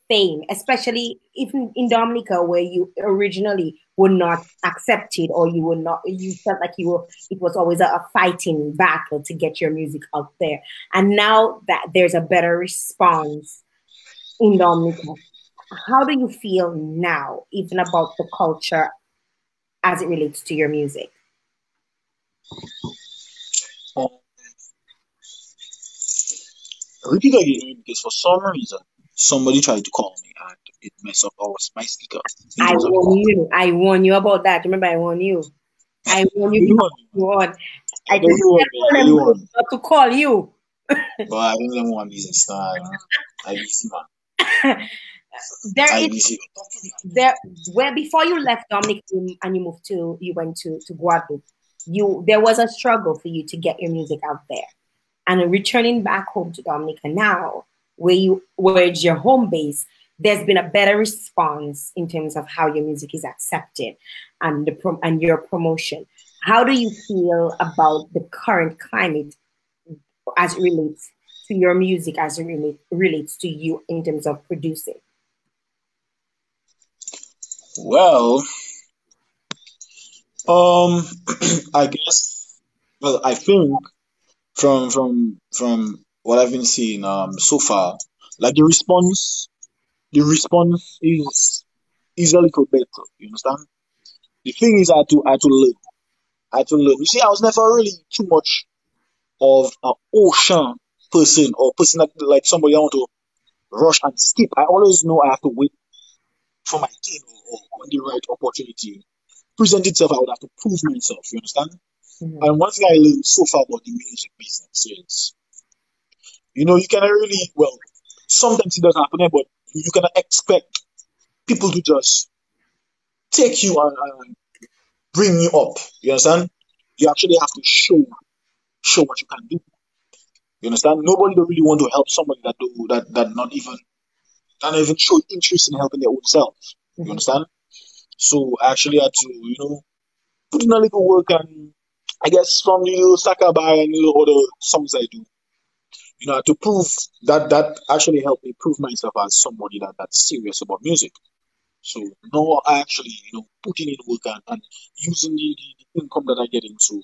fame, especially even in Dominica, where you originally were not accepted, or you were not, you felt like you were, it was always a, a fighting battle to get your music out there, and now that there's a better response in Dominica, how do you feel now, even about the culture as it relates to your music? Um, repeat again because for some reason somebody tried to call me and it messed up our my speaker. I warn you. I warn you about that. Remember, I warn you. I warn you. You before want you warn. I I know just you want me. tell I them really not to call you. But I don't know one business. Nah, I busy man. there I is there where before you left Dominic and you moved to you went to to Guadeloupe. You there was a struggle for you to get your music out there, and returning back home to Dominica now, where you where it's your home base. There's been a better response in terms of how your music is accepted and the prom- and your promotion. How do you feel about the current climate as it relates to your music, as it relate, relates to you in terms of producing? Well, um, I guess. Well, I think from from from what I've been seeing um so far, like the response, the response is is a little better. You understand? The thing is, I had to I had to learn. I had to learn. You see, I was never really too much of an ocean person or person that like somebody I want to rush and skip. I always know I have to wait for my turn or, or when the right opportunity present itself. I would have to prove myself. You understand? Mhm. And one thing I learned so far about the music business is, you know, you cannot really well. Sometimes it doesn't happen, eh, but you cannot expect people to just take you and, and bring you up. You understand? You actually have to show show what you can do. You understand? Nobody really want to help somebody that do that that not even that not even show interest in helping their own self. You Mhm. understand? So I actually had to, you know, put in a little work and I guess from the little Sakabai and little other songs I do, you know, to prove that that actually helped me prove myself as somebody that that's serious about music. So now I actually, you know, putting in work and, and using the, the, income that I get into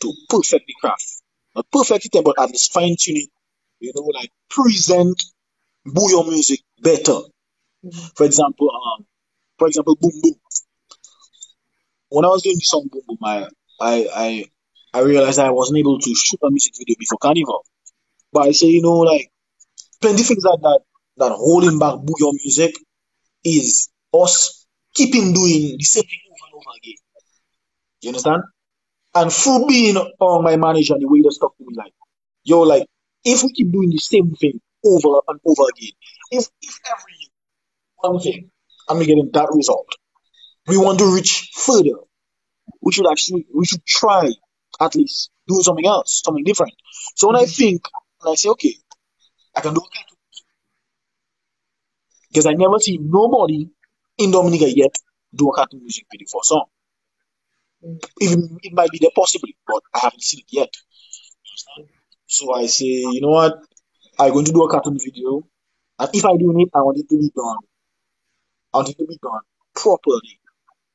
to perfect the craft. Not perfect it, but at least fine tune it, you know, like present your music better. Mhm. For example, um, for example, Boom Boom. When I was doing the song Boom Boom, I, I, I, I realized I wasn't able to shoot a music video before Carnival. But I say, you know, like, plenty things that, that, that holding back your music is us keeping doing the same thing over and over again. You understand? And through being on my manager the way they talk to me, like, yo, like, if we keep doing the same thing over and over again, if, if every one thing, and we're getting that result, we want to reach further, we should actually, we should try at least do something else, something different. So when I think, and I say, okay, I can do okay, because I never see nobody in Dominica yet do a cartoon music video for a song. Mm. Even it might be there possibly, but I haven't seen it yet. So I say, you know what? I'm going to do a cartoon video, and if I do it, I want it to be done. I want it to be done properly,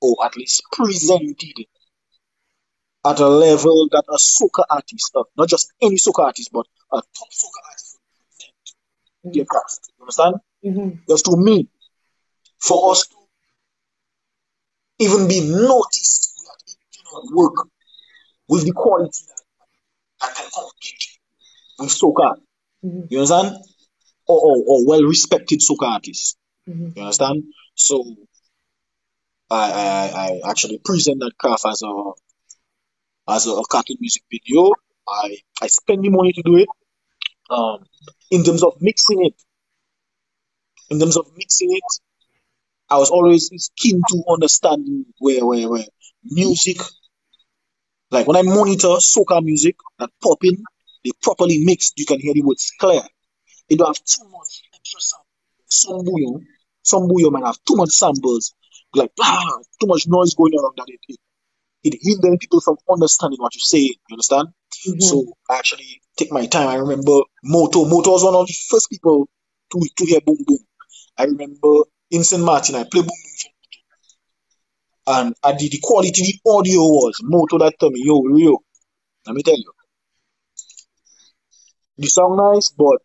or at least presented at a level that a soca artist, uh, not just any soca artist, but a top soca artist would present their craft. You understand? Mhm. Because to me, for us to even be noticed, we have to putting on work with the quality that, that can compete with soca. Mhm. You understand? Or, or, or well respected soca artists. Mhm. You understand? So I, I, I I actually present that craft as a as a, cartoon music video. I I spend the money to do it. Um, in terms of mixing it, in terms of mixing it, I was always keen to understand where where where music, like when I monitor soca music that pop in, they properly mixed. You can hear the words clear. it don't have too much extra sound. Some bouillon, some bouillon might have too much samples, like ah, too much noise going around that it, it, it hinders people from understanding what you say. You understand? Mhm. So I actually take my time. I remember Motto. Motto was one of the first people to, to hear Boom Boom. I remember in St. Martin, I played Boom Boom for Motto. And I did the quality the audio was Motto that told me, yo, Rio, let me tell you. You sound nice, but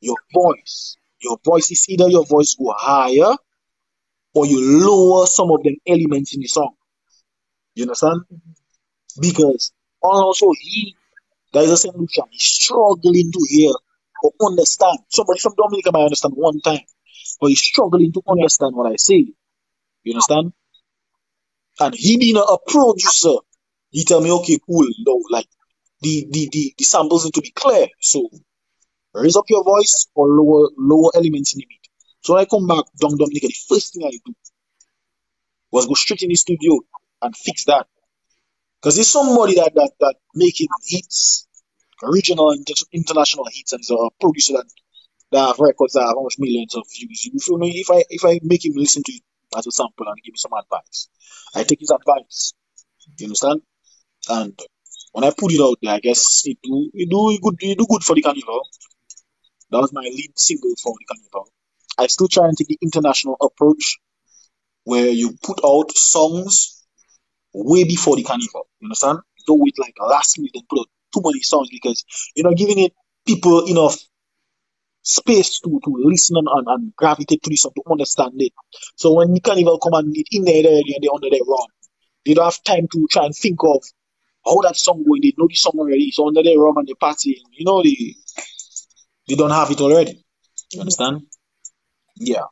your voice, your voice is either your voice go higher or you lower some of them elements in the song. You understand? Because also he there is a Saint Lucia struggling to hear or understand. Somebody from Dominica might understand one time, but he's struggling to understand what I say. You understand? And he being a, a producer, he tell me, okay, cool, no, like the, the the the samples need to be clear. So raise up your voice or lower lower elements in the beat. So when I come back down Dominica, the first thing I do was go straight in the studio and fix that. Because there's somebody that that that making hits, regional and international hits, and is a producer that that have records that have almost millions of views. You feel me? If I if I make him listen to it as a sample and give me some advice, I take his advice. You understand? And when I put it out there, I guess it do it do it good it do good for the carnival. That was my lead single for the carnival. I still try and take the international approach where you put out songs way before the carnival. You understand? Don't wait like last minute and put out too many songs because you're not giving it people enough space to, to listen and, and, and gravitate to the song to understand it. So when the carnival come and it in there already and they're under their run, they don't have time to try and think of how that song going. They know the song already. So under their rum and they party, you know they they don't have it already. You mm-hmm. understand? Yeah.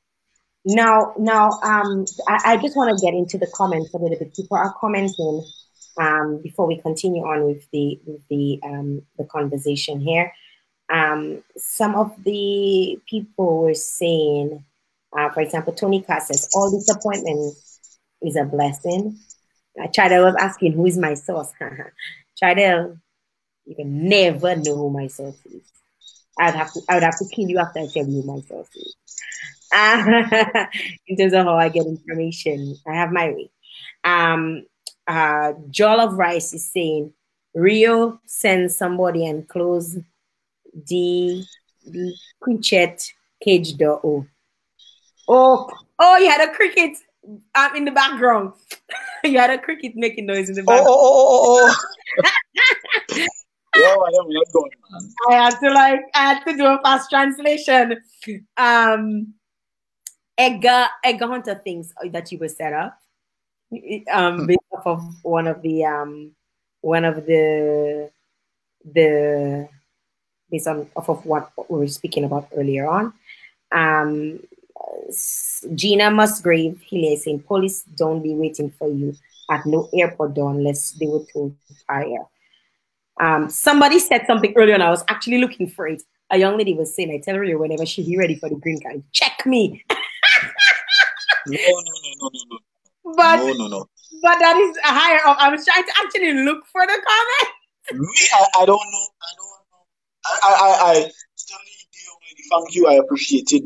Now, now, um, I, I just want to get into the comments a little bit. People are commenting um, before we continue on with the with the um, the conversation here. Um, some of the people were saying, uh, for example, Tony Cass says, "All disappointment is a blessing." Uh, Chadel was asking, "Who is my source?" Chadel, you can never know who my source is. I'd have to I would have to kill you after I tell you who my source is. In terms of how I get information, I have my way. Um, uh, Joel of Rice is saying Rio sends somebody and close the, the cricket cage door. Oh, oh, oh! You had a cricket um, in the background. you had a cricket making noise in the Oh, background. oh, oh, oh, oh. Yo, I am not going, man. I had to like I had to do a fast translation. Um Edgar Edgar Hunter things that you were set up. Um based off of one of the um one of the the based on off of what we were speaking about earlier on. Um Gina Musgrave Hillier saying police don't be waiting for you at no airport door unless they were told prior. Um, somebody said something earlier, and I was actually looking for it. A young lady was saying, "I tell her whenever she be ready for the green card, check me." No, no, no, no, no, no. But No, no, no. but that is a higher up. I was trying to actually look for the comment. Me, I, I don't know. I don't know. I, I, I, I Stanley, the young lady, thank you. I appreciate it.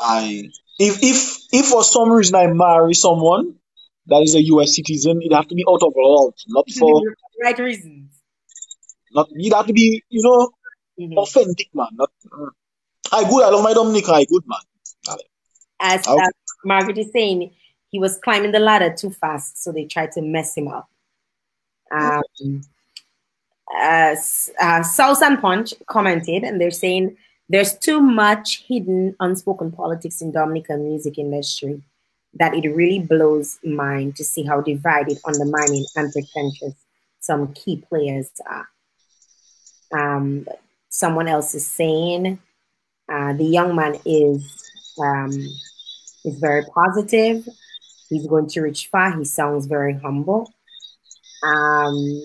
I, if, if, if for some reason I marry someone that is a U.S. citizen, it have to be out of love, not for, right reasons. not. It have to be, you know, Mhm. authentic, man. Not. mm. I good. I love my Dominica. I good, man. As Okay. uh, Margaret is saying, he was climbing the ladder too fast, so they tried to mess him up. Um, uh, uh, Sauce and Punch commented, and they're saying there's too much hidden unspoken politics in Dominican music industry that it really blows mind to see how divided, undermining, and pretentious some key players are. Um, someone else is saying uh, the young man is um, is very positive. He's going to reach far. He sounds very humble. Um,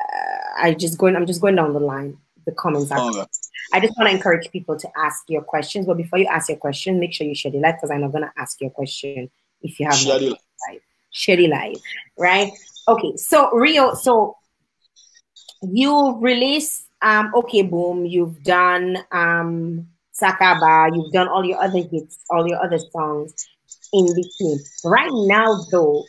uh, I just going. I'm just going down the line. The comments are. I just want to encourage people to ask your questions, but before you ask your question, make sure you share the live because I'm not going to ask your question if you have Share the live. share the live, right? Okay, so Rio, so you release um, okay, boom, you've done um, Sakaba, you've done all your other hits, all your other songs in between. Right now, though,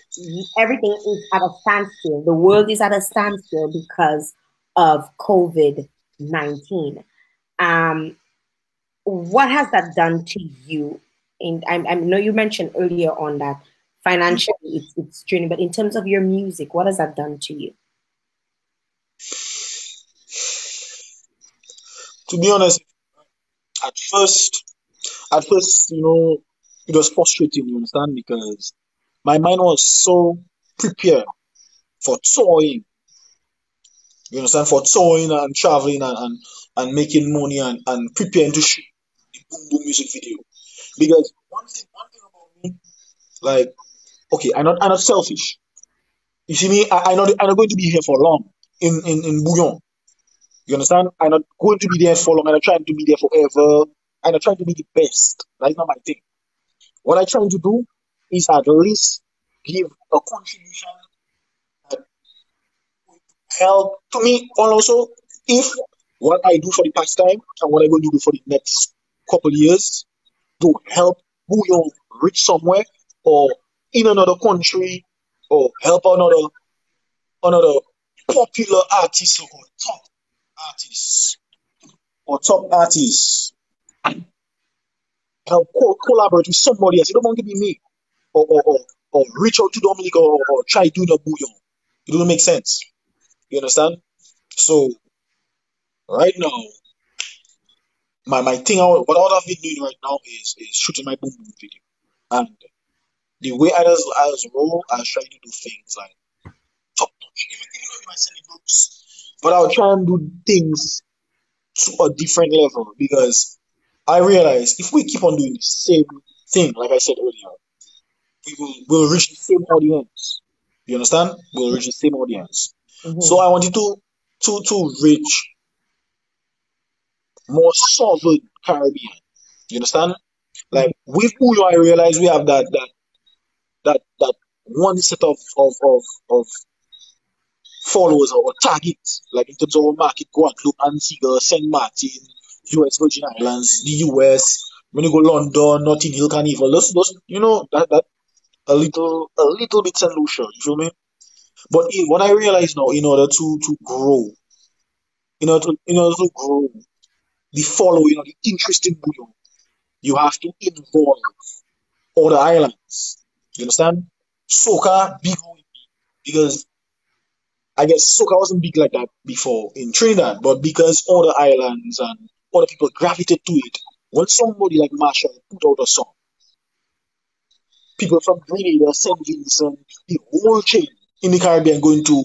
everything is at a standstill. The world is at a standstill because of COVID 19. Um, what has that done to you? And I, I know you mentioned earlier on that financially it's, it's draining, but in terms of your music, what has that done to you? To be honest, at first, at first, you know, it was frustrating, you understand, because my mind was so prepared for touring. You understand, for touring and traveling and, and, and making money and, and preparing to shoot the boom boom music video. Because one thing, one thing about me, like, okay, I'm not, I'm not selfish. You see me, I, I'm not, I'm not going to be here for long in, in, in Bouillon. You understand? I'm not going to be there for long. I'm not trying to be there forever. I'm not trying to be the best. That's not my thing. What I'm trying to do is at least give a contribution that help to me. Also, if what I do for the past time and what I'm going to do for the next couple years to help who you reach somewhere or in another country or help another another popular artist or top artist or top artists help co- collaborate with somebody else. You don't want to be me or, or, or, or reach out to Dominic or, or try doing a bouillon. It doesn't make sense. You understand? So right now, my my thing, what all I've been doing right now is is shooting my boom boom video, and the way I just I just roll, I try to do things like top notch. Even, even though you might send the but I'll try and do things to a different level because I realize if we keep on doing the same thing, like I said earlier, we will will reach the same audience. You understand? We'll reach the same audience. Mhm. So I wanted to to to reach more southern Caribbean. You understand? Like with Uyo, I realize we have that that that that one set of of of, of followers or targets, like in terms of our market, Guadeloupe, Antigua, Saint Martin, US Virgin Islands, the US. When you go London, Notting Hill Carnival, those, those you know that that a little a little bit Saint Lucia. You feel me? But what I realize now, in order to to grow, in order to, in order to grow the following or the interest in Bouillon, you have to involve other islands. You understand? Soca big because I guess soca wasn't big like that before in Trinidad, but because other islands and other people gravitate to it, when somebody like Machel put out a song, people from Grenada, St. Vincent, the whole chain in the Caribbean going to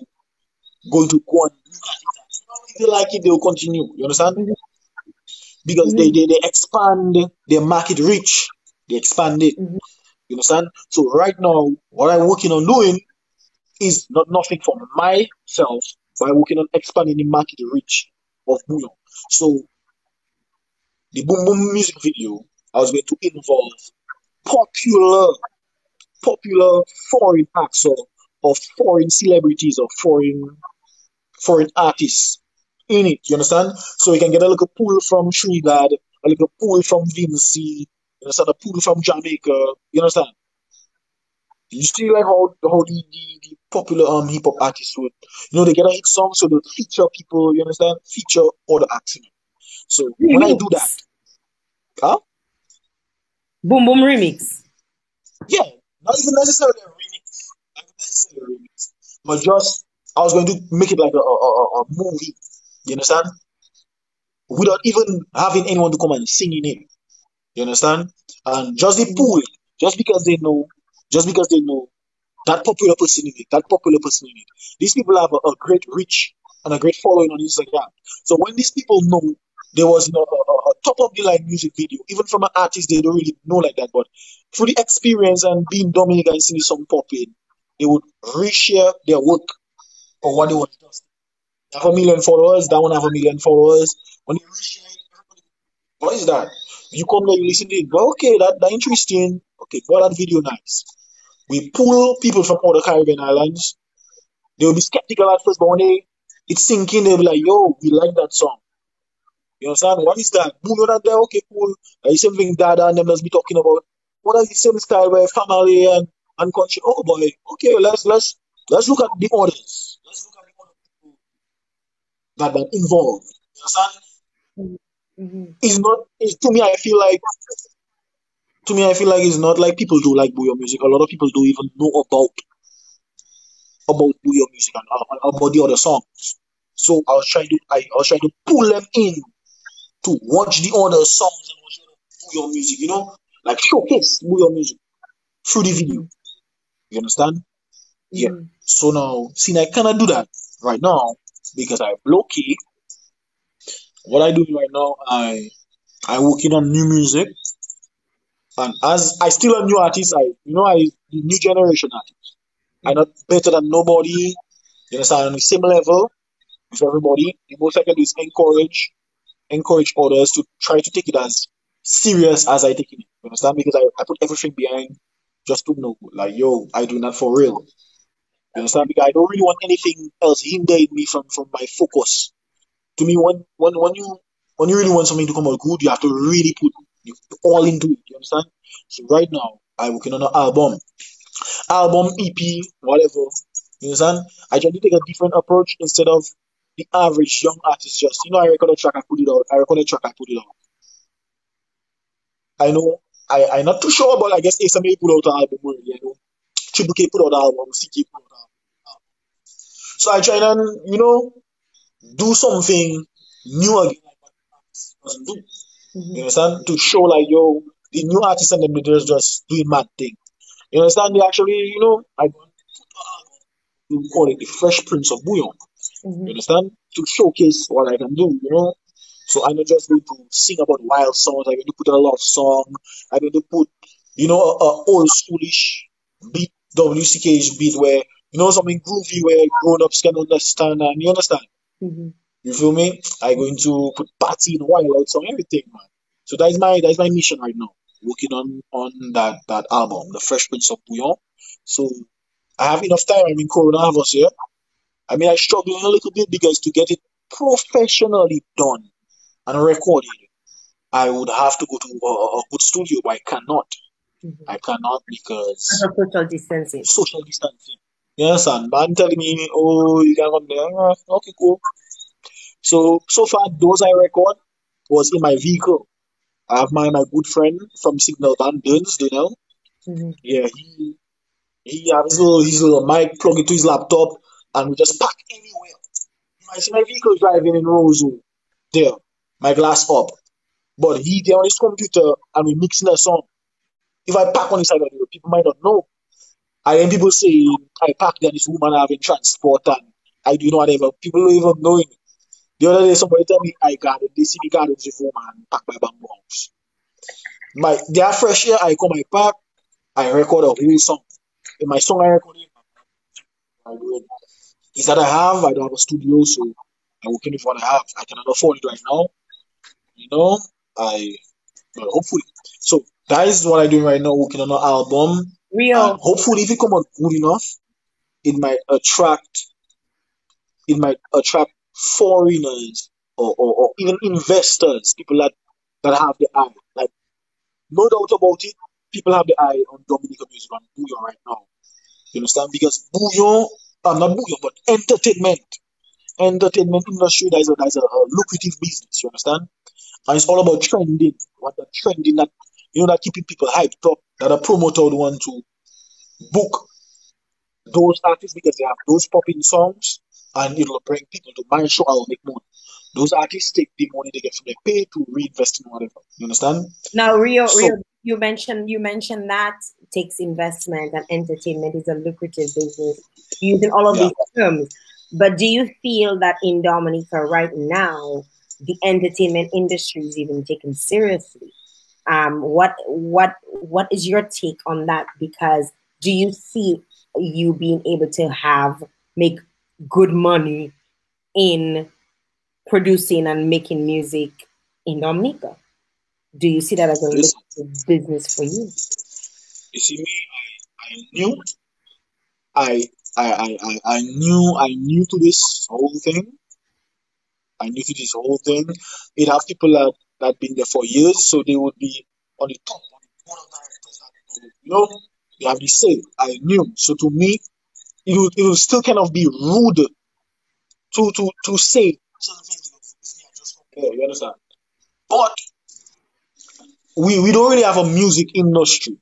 going to go and look at it. If they like it, they will continue. You understand? Because they, they, they expand their market reach. They expand it. Mhm. You understand? So right now, what I'm working on doing is not nothing for myself, I'm working on expanding the market reach of Bouillon. So the Boom Boom music video, I was going to involve popular, popular foreign acts or, or foreign celebrities or foreign foreign artists in it. You understand? So you can get a little pull from Trinidad, a little pull from Vincy, you understand? A pull from Jamaica. You understand? You see like how how the, the, the popular um hip hop artists would you know they get a hit song so they feature people, you understand? Feature acts in it. So when I do that, Remix. huh? Boom Boom Remix. Yeah, not even necessarily a remix. Not necessarily a remix. But just I was going to make it like a, a, a, a movie. You understand? Without even having anyone to come and sing in it. You understand? And just the pool, just because they know, just because they know that popular person in it, that popular person in it. These people have a, a great reach and a great following on Instagram. So when these people know there was a, a, a top of the line music video, even from an artist they don't really know like that, but through the experience and being Dominic and seeing song popping, they would reshare their work or what they was just. Have a million followers, that one have a million followers. When you reshare what is that? You come there, you listen to it, well, okay, that, that interesting. Okay, well, that video nice. We pull people from other Caribbean islands. They will be skeptical at first, but when they it's sinking. They'll be like, yo, we like that song. You understand? What is that? Boom, you're not there. Okay, cool. Uh, same thing Dada and them let's be talking about. What are the same style where family and, and country? Oh boy, okay, let's let's let's look at the orders. Let's look at the other people that that involved. You understand? Mm-hmm. It's not it's to me I feel like to me I feel like it's not like people do like Bouyon music. A lot of people don't even know about about Bouyon music and uh, about the other songs. So I was trying to I, I was trying to pull them in to watch the other songs and watch the other Bouyon music, you know, like showcase Bouyon music through the video. You understand? Yeah. Mhm. So now, see, I cannot do that right now because I blow key. What I do right now, I I working on new music, and as I still a new artist, I you know I the new generation artist. I'm not better than nobody. You understand? On the same level with everybody. The most I can do is encourage encourage others to try to take it as serious as I take it. You understand? Because I, I put everything behind just to know, like, yo, I do that for real. You understand? Because I don't really want anything else hindering me from, from my focus. To me, when, when when you when you really want something to come out good, you have to really put you all into it. You understand? So right now, I'm working on an album, album, EP, whatever. You understand? I try to take a different approach instead of the average young artist. Just you know, I record a track, I put it out. I record a track, I put it out. I know I I'm not too sure, but I guess Asa may put out an album already. I know Triple K put out an album, CK put out an album. So I try and you know do something new again, doesn't do. You Mhm. understand? To show like yo, the new artists and them they just just doing mad thing. You understand? They actually, you know, an we call it the Fresh Prince of Bouillon. You Mhm. understand? To showcase what I can do, you know. So I'm not just going to sing about wild songs. I'm going to put a love song. I'm going to put, you know, a, a old schoolish beat, WCKH beat where, you know, something groovy where grown ups can understand and you understand. Mhm. You feel me? I'm going to put party in wild out song, everything, man. So that is my that is my mission right now. Working on on that that album, The Fresh Prince of Bouillon. So I have enough time. I'm in Corona hours here. I mean, I struggle a little bit because to get it professionally done and recorded, I would have to go to a, a good studio, but I cannot. Mhm. I cannot because social distancing. social distancing. Yes, and man telling me, oh, you can come there. Okay, cool. So so far, those I record was in my vehicle. I have my my good friend from Signal Band, Burns, you know. Mhm. Yeah, he he has his little his little mic, plugged into his laptop, and we just park anywhere. I see my vehicle driving in Roseville, there, my glass up. But he there on his computer and we mixing a song. If I park on the side of the road, people might not know. And then people say I parked there, this woman having transport and I do not whatever. People don't even know it. The other day somebody tell me I got it. They see me got it with woman park by bamboo house. My they are fresh here, I come I park, I record a whole song. In my song I recorded, I do it. Is that I have, I don't have a studio, so I'm working with what I have. I cannot afford it right now. You know, I but hopefully. So that is what I'm doing right now, working on an album. Rio. And hopefully if it come out good enough, it might attract it might attract foreigners or, or, or even investors, people that, that have the eye. Like no doubt about it, people have the eye on Dominican music and Bouillon right now. You understand? Because Bouillon, uh, not Bouillon, but entertainment, entertainment industry, that is a, that is a lucrative business. You understand? And it's all about trending. What the trending that you know that keeping people hyped up. That a promoter would want to book those artists because they have those popping songs and it'll bring people to my show. I'll make money. Those artists take the money they get from their pay to reinvest in whatever. You understand? Now, Rio, So- Rio, you mentioned you mentioned that takes investment and entertainment is a lucrative business. Using all of Yeah. these terms, but do you feel that in Dominica right now, the entertainment industry is even taken seriously? Um, what what what is your take on that? Because do you see you being able to have make good money in producing and making music in Dominica? Do you see that as a lucrative business for you? You see me, I, I knew I I, I, I, I knew I knew to this whole thing. I knew to this whole thing. It have people that that been there for years, so they would be on the top, on the board of directors. You know, they have the say. I knew. So to me, would it would still kind of be rude to to to say certain things. You understand? But we we don't really have a music industry.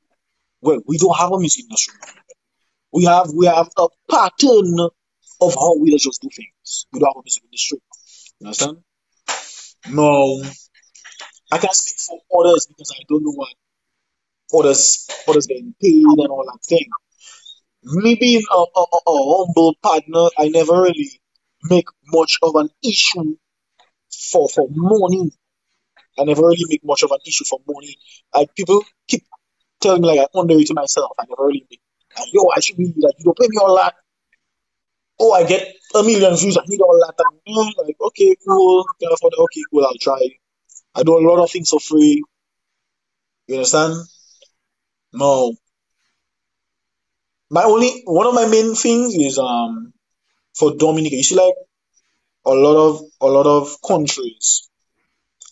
Well, we don't have a music industry. We have we have a pattern of how we just do things. We don't have a music industry. You understand? No, I can't speak for others because I don't know what others others getting paid and all that thing. Me being a, a, a, humble partner, I never really make much of an issue for for money. I never really make much of an issue for money. Like people keep telling me like I underrate myself. I never really make like, yo, I should be like you don't pay me all that. Oh, I get a million views, I need all that. And like, okay, cool, okay, cool, I'll try. I do a lot of things for free. You understand? No. My only one of my main things is um for Dominica. You see, like a lot of a lot of countries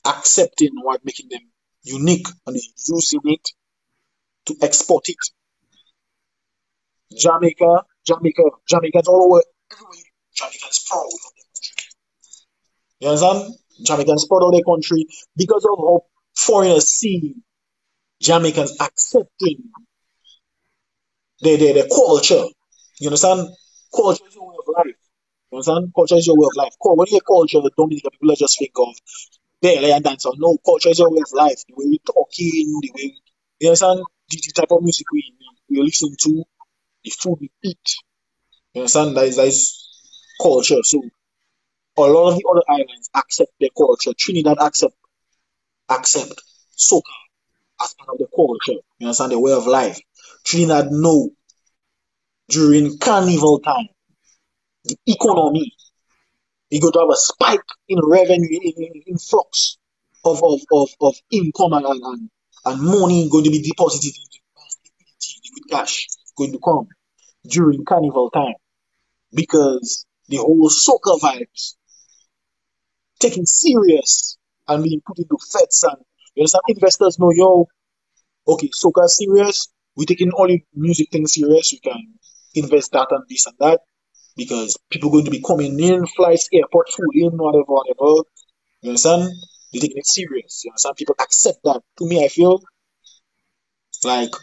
accepting what making them unique and using it to export it. Jamaica, Jamaica, Jamaicans all over everywhere. Jamaicans proud of their country. You understand? Jamaicans proud of their country because of how foreigners see Jamaicans accepting their, their, their culture. You understand? Culture is your way of life. You understand? Culture is your way of life. When you hear culture, Dominican people just think of belly and dance. No, culture is your way of life. The way we talking, the way you understand the, the type of music we, we listen to, the food we eat. You understand? That is, that is culture. So a lot of the other islands accept their culture. Trinidad accept accept soca as part of the culture. You understand the way of life. Trinidad know during carnival time, the economy is going to have a spike in revenue, in, in, influx of, of, of, of income and, and, and, money going to be deposited into cash going to come during carnival time because the whole soca vibes taken serious and being put into feds and you understand investors know yo okay soca serious we taking all the music things serious we can invest that and this and that because people going to be coming in flights airport food in whatever whatever. You understand? They're taking it serious you understand people accept that. To me I feel like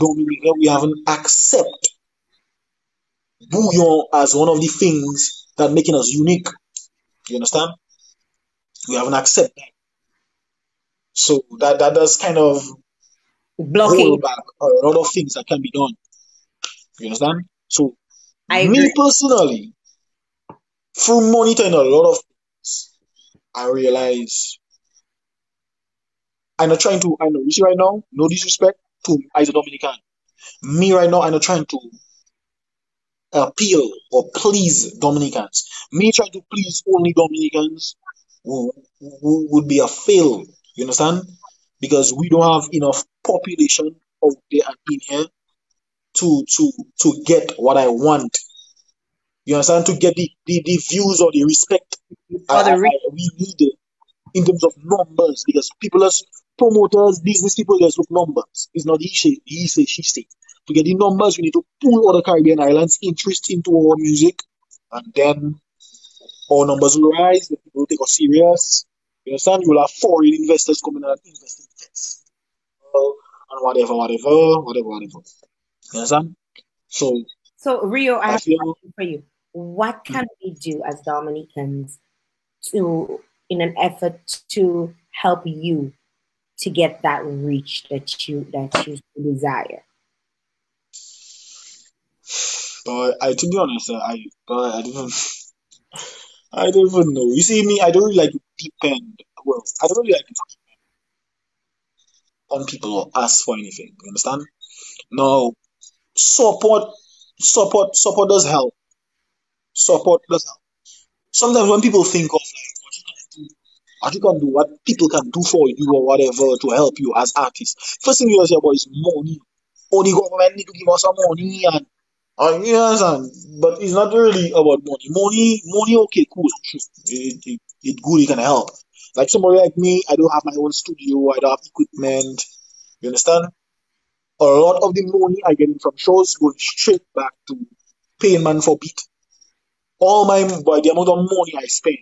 Dominica we haven't accept bouillon as one of the things that making us unique. You understand? We haven't accept that so that that does kind of Blocking. back a lot of things that can be done. You understand? So I me agree. personally, through monitoring a lot of things, I realize I'm not trying to I know you see right now, no disrespect to as a Dominican. Me right now, I'm not trying to appeal or please Dominicans. Me trying to please only Dominicans who would be a fail. You understand? Because we don't have enough population out there and in here to to to get what I want. You understand? To get the, the, the views or the respect I, For the I, I- we need it in terms of numbers because people as promoters, business people just look numbers. It's not he say, he say, she say. To get the numbers, we need to pull other Caribbean islands interest into our music and then our numbers will rise, the people will take us serious. You understand? You will have foreign investors coming and investing and whatever, whatever, whatever, whatever. You understand? So So Rio, I I have a question for you. What can mm-hmm. we do as Dominicans to, in an effort to help you to get that reach that you that you desire? but I to be honest, I but I don't I don't even know. You see me, I don't really like depend well, I don't really like on people or ask for anything. You understand? No support support support does help. Support does help. Sometimes when people think of like what you can do, what you can do, what people can do for you or whatever to help you as artists. First thing you hear about is money. The government need to give us some money and Uh, understand? But it's not really about money. Money, money, okay, cool. It, it, it good, it can help. Like somebody like me, I don't have my own studio, I don't have equipment. You understand? A lot of the money I get from shows going straight back to paying man for beat. All my by the amount of money I spend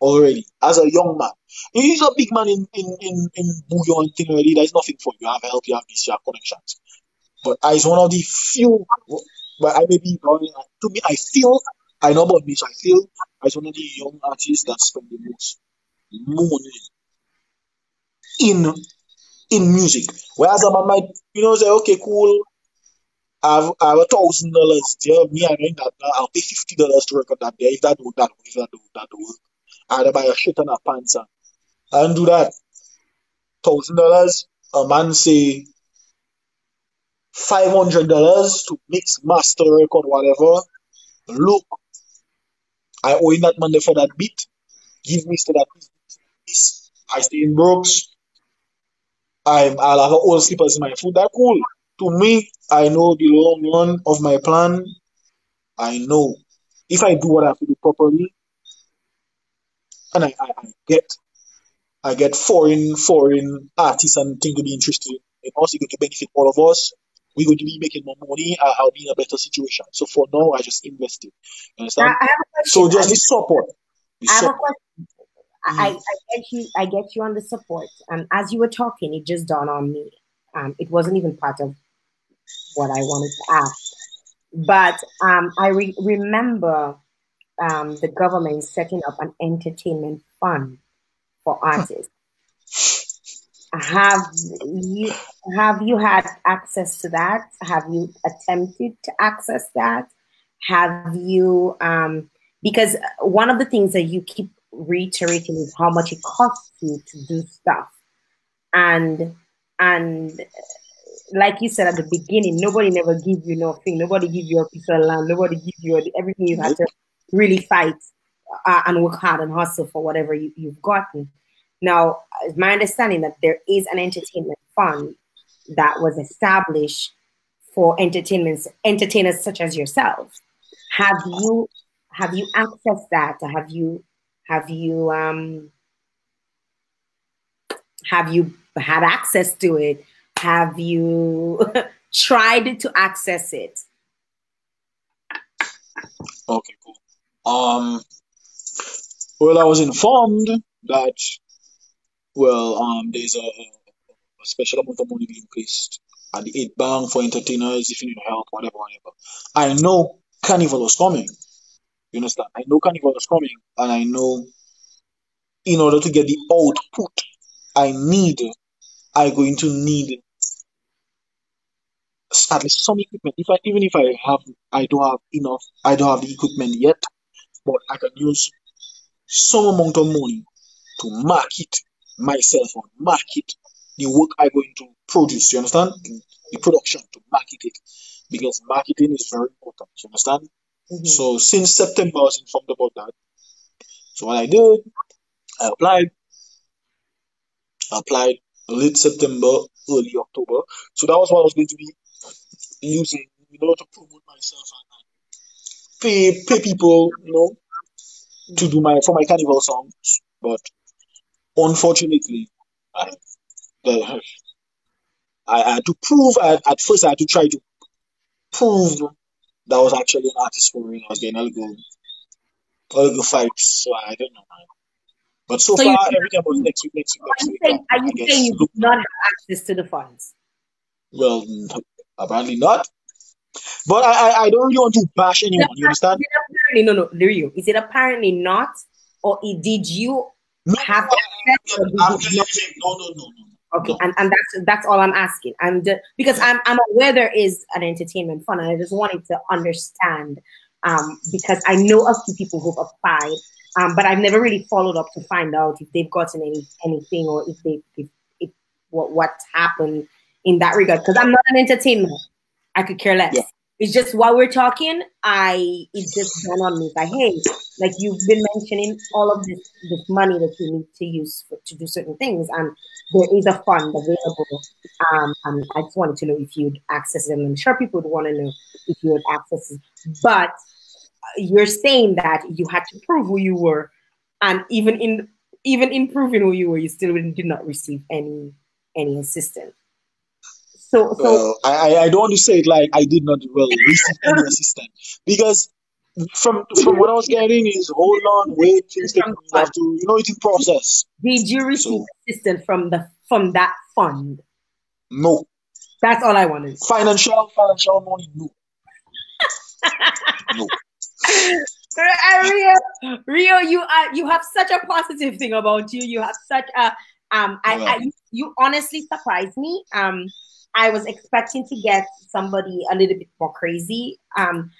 already as a young man. He's a big man in in in, in Bouillon thing already. There's nothing for you. You have help, you have this, you have connections. But I is one of the few but I may be wrong. To me, I feel I know about this. I feel as one of the young artists that spend the most money in in music. Whereas a man might, you know, say, okay, cool. I have, I have a thousand dollars. Yeah, me, I know that I'll pay fifty dollars to record that day. If that do that, if that do that do I'd buy a shit and a pants and, and do that. Thousand dollars. A man say five hundred dollars to mix, master, record, whatever. Look, I owe him that money for that beat. Give me to that piece. I stay in Brooks. I'm, I'll have all slippers in my foot. That cool. To me, I know the long run of my plan. I know if I do what I have to do properly, and I, I, I get I get foreign foreign artists and things to be interested in, and also going to benefit all of us we're going to be making more money. I, will be in a better situation. So for now, I just invested. You understand? I, I have a. So just the support. I have support. a question. I, I get you. I get you on the support. And as you were talking, it just dawned on me. Um, it wasn't even part of what I wanted to ask, but um, I re- remember um, the government setting up an entertainment fund for artists. have you have you had access to that? Have you attempted to access that? Have you um, because one of the things that you keep reiterating is how much it costs you to do stuff, and and like you said at the beginning, nobody never give you nothing. Nobody give you a piece of land. Nobody give you everything. You have to really fight uh, and work hard and hustle for whatever you, you've gotten. Now, it's my understanding that there is an entertainment fund that was established for entertainments entertainers such as yourself. Have you have you accessed that? Have you have you um have you had access to it? Have you tried to access it? Okay, cool. Um well I was informed that well, um, there's a, a special amount of money being placed at the AID Bank for entertainers if you need help, whatever, whatever. I know Carnival is coming. You understand? I know Carnival is coming, and I know in order to get the output I need, I'm going to need at least some equipment. If I even if I have, I don't have enough. I don't have the equipment yet, but I can use some amount of money to market myself on market the work I'm going to produce. You understand? The, the production to market it because marketing is very important. You understand? Mhm. So since September, I was informed about that. So what I did, I applied. I applied late September, early October. So that was what I was going to be using, you know, to promote myself and pay pay people, you know, to do my for my carnival songs. But unfortunately, I, the, I had to prove. I, at first, I had to try to prove that I was actually an artist for real. I was getting a little, a little fights. So I don't know. Man. But so, So you- far, everything was next week, next week, Are next you week. saying, are you guess. saying you do not have access to the funds? Well, apparently not. But I, I, I don't really want to bash anyone. You understand? Apparently, no, no, you? Is it apparently not? Or did you No, have access? Or did I'm you telling not? you, no, no, no, no. Okay, No. and, and that's that's all I'm asking. I'm just because I'm I'm aware there is an entertainment fund, and I just wanted to understand um, because I know a few people who've applied, um, but I've never really followed up to find out if they've gotten any anything or if they if, if what what happened in that regard. Because I'm not an entertainer, I could care less. Yeah. It's just while we're talking, I it just dawned on me like, hey, like you've been mentioning all of this this money that you need to use for, to do certain things, and there is a fund available. Um, and I just wanted to know if you'd access it. I'm sure people would want to know if you would access it. But you're saying that you had to prove who you were, and even in even in proving who you were, you still did not receive any any assistance. So, so Well, I, I- I don't want to say it like I did not well receive any assistance because from from what I was getting is hold on, wait, things take you have to you know it's in process. did you receive So assistance from the from that fund? no That's all I wanted. financial financial money no no. Uh, Rio, Rio, you are you have such a positive thing about you. You have such a um. I, Yeah. I you, you honestly surprised me. Um, I was expecting to get somebody a little bit more crazy. Um,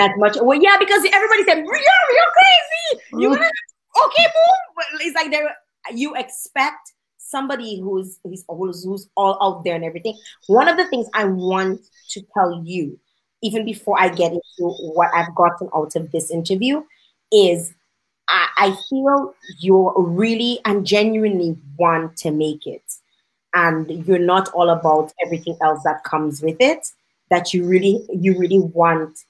as much. Well, yeah, because everybody said Rio crazy. You wanna okay, boom. It's like there you expect somebody who's who's who's who's all out there and everything. One of the things I want to tell you, even before I get into what I've gotten out of this interview, is I, I feel you really and genuinely want to make it. And you're not all about everything else that comes with it. That you really, you really want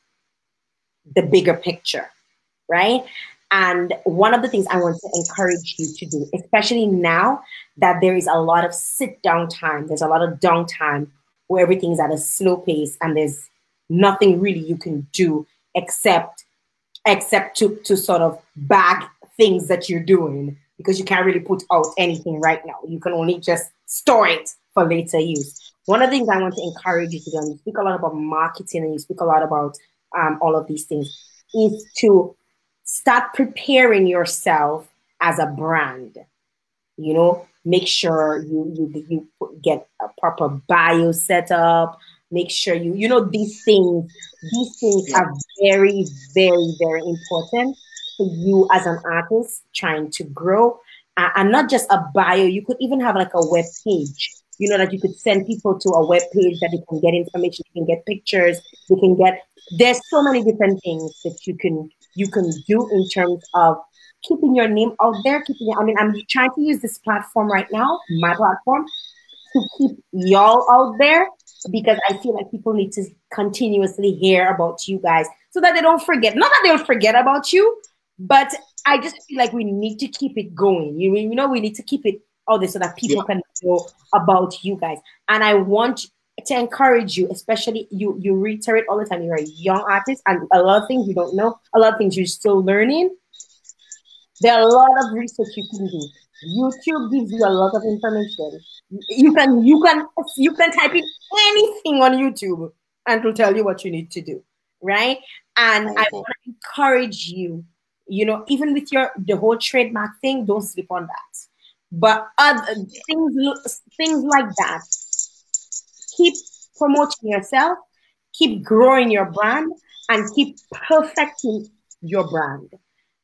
the bigger picture, right? And one of the things I want to encourage you to do, especially now that there is a lot of sit down time, there's a lot of downtime where everything's at a slow pace and there's nothing really you can do except except to to sort of bag things that you're doing because you can't really put out anything right now. You can only just store it for later use. One of the things I want to encourage you to do, and you speak a lot about marketing and you speak a lot about um, all of these things, is to start preparing yourself as a brand. You know, make sure you you you get a proper bio set up. Make sure you you know these things. These things are very very very important for you as an artist trying to grow, uh, and not just a bio. You could even have like a web page. You know that you could send people to a web page that they can get information, they can get pictures, they can get. There's so many different things that you can you can do in terms of keeping your name out there. Keeping, I mean, I'm trying to use this platform right now, my platform, to keep y'all out there because I feel like people need to continuously hear about you guys so that they don't forget. Not that they'll forget about you, but I just feel like we need to keep it going. You, you know, we need to keep it all this so that people Yeah. can know about you guys. And I want to encourage you, especially you, you reiterate all the time, you're a young artist and a lot of things you don't know, a lot of things you're still learning. There are a lot of research you can do. YouTube gives you a lot of information. You can you can you can type in anything on YouTube and it'll tell you what you need to do, right? And I want to encourage you, you know, even with your the whole trademark thing, don't sleep on that. But other things things like that, keep promoting yourself, keep growing your brand, and keep perfecting your brand.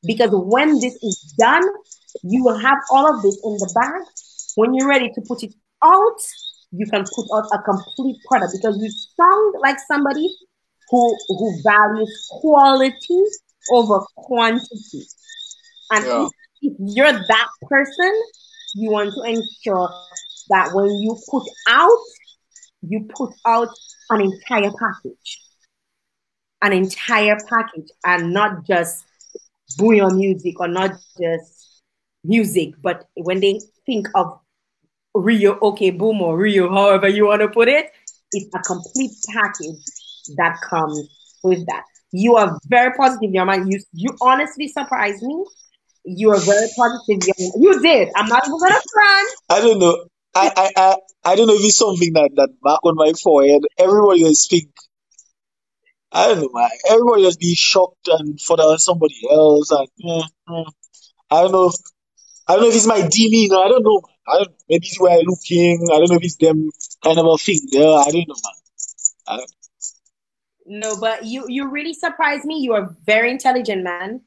Because when this is done, you will have all of this in the bag. When you're ready to put it out, you can put out a complete product because you sound like somebody who who values quality over quantity. And Yeah. if, you're that person, you want to ensure that when you put out, you put out an entire package. An entire package and not just bouillon music or not just music, but when they think of Rio, okay, boom, or Rio, however you want to put it, it's a complete package that comes with that. You are very positive, young man. You you honestly surprised me. You are very positive, young man. You did. I'm not even gonna front. I don't know. I, I, I, I don't know if it's something that, that back on my forehead, everybody just think, I don't know, man. Everybody just be shocked and for the, somebody else. And, eh, eh. I don't know. I don't know if it's my demeanor. I don't know. I don't, maybe it's where I'm looking. I don't know if it's them kind of a thing there. I don't know, man. I don't, No, but you you really surprised me. You are a very intelligent man.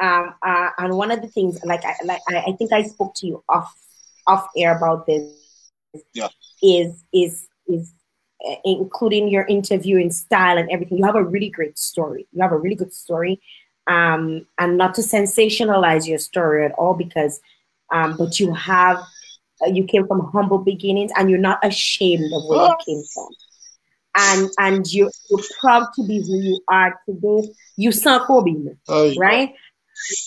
Um, uh, and one of the things, like I like I, I think I spoke to you off off air about this. Yeah. Is is is uh, including your interviewing style and everything. You have a really great story. You have a really good story, um, and not to sensationalize your story at all, because, um, but you have, uh, you came from humble beginnings, and you're not ashamed of where you came from, and and you you're proud to be who you are today. You saw Kobe, right?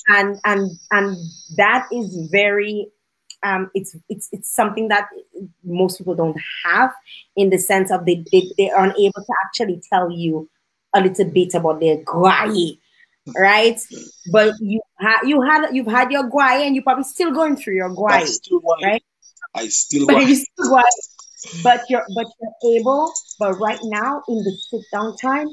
And and and that is very um, it's it's it's something that most people don't have in the sense of they they, they are unable to actually tell you a little bit about their guai, right? But you had you had you've had your guai and you're probably still going through your guai, right? I still but you still guai, but you're but you're able. But right now in the sit down time,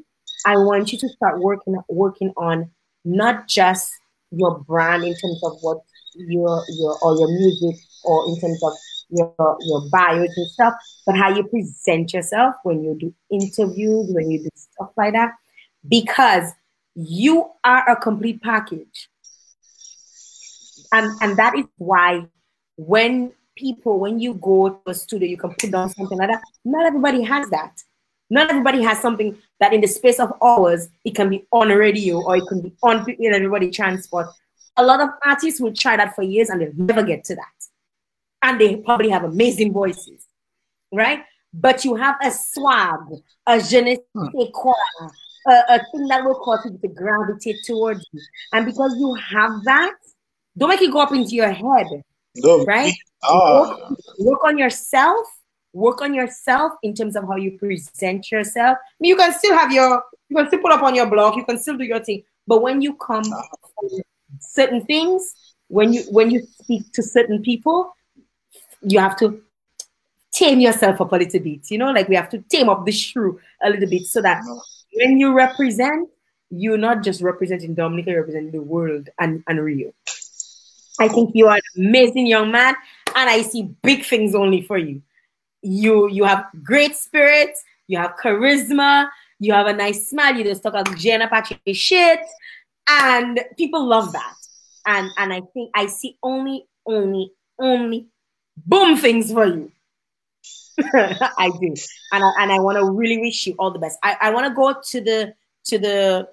I want you to start working working on not just your brand in terms of what your your or your music or in terms of your your bios and stuff, but how you present yourself when you do interviews, when you do stuff like that, because you are a complete package. And and that is why when people, when you go to a studio, you can put down something like that. Not everybody has that. Not everybody has something that in the space of hours it can be on radio or it can be on in everybody transport a lot of artists will try that for years and they'll never get to that. And they probably have amazing voices, right? But you have a swag, a je ne sais hmm. quoi, a, a thing that will cause people to gravitate towards you. And because you have that, don't make it go up into your head, no. right? Ah. Work, work on yourself. Work on yourself in terms of how you present yourself. I mean, you can still have your, you can still put up on your blog, you can still do your thing. But when you come certain things when you when you speak to certain people you have to tame yourself up a little bit you know like we have to tame up the shrew a little bit so that when you represent you're not just representing dominica you're representing the world and, and rio i think you are an amazing young man and i see big things only for you. You you have great spirit you have charisma you have a nice smile you just talk about Jenna Apache shit and people love that. And and i think i see only only only boom things for you. I do. And i, and I want to really wish you all the best. I, I want to go to the to the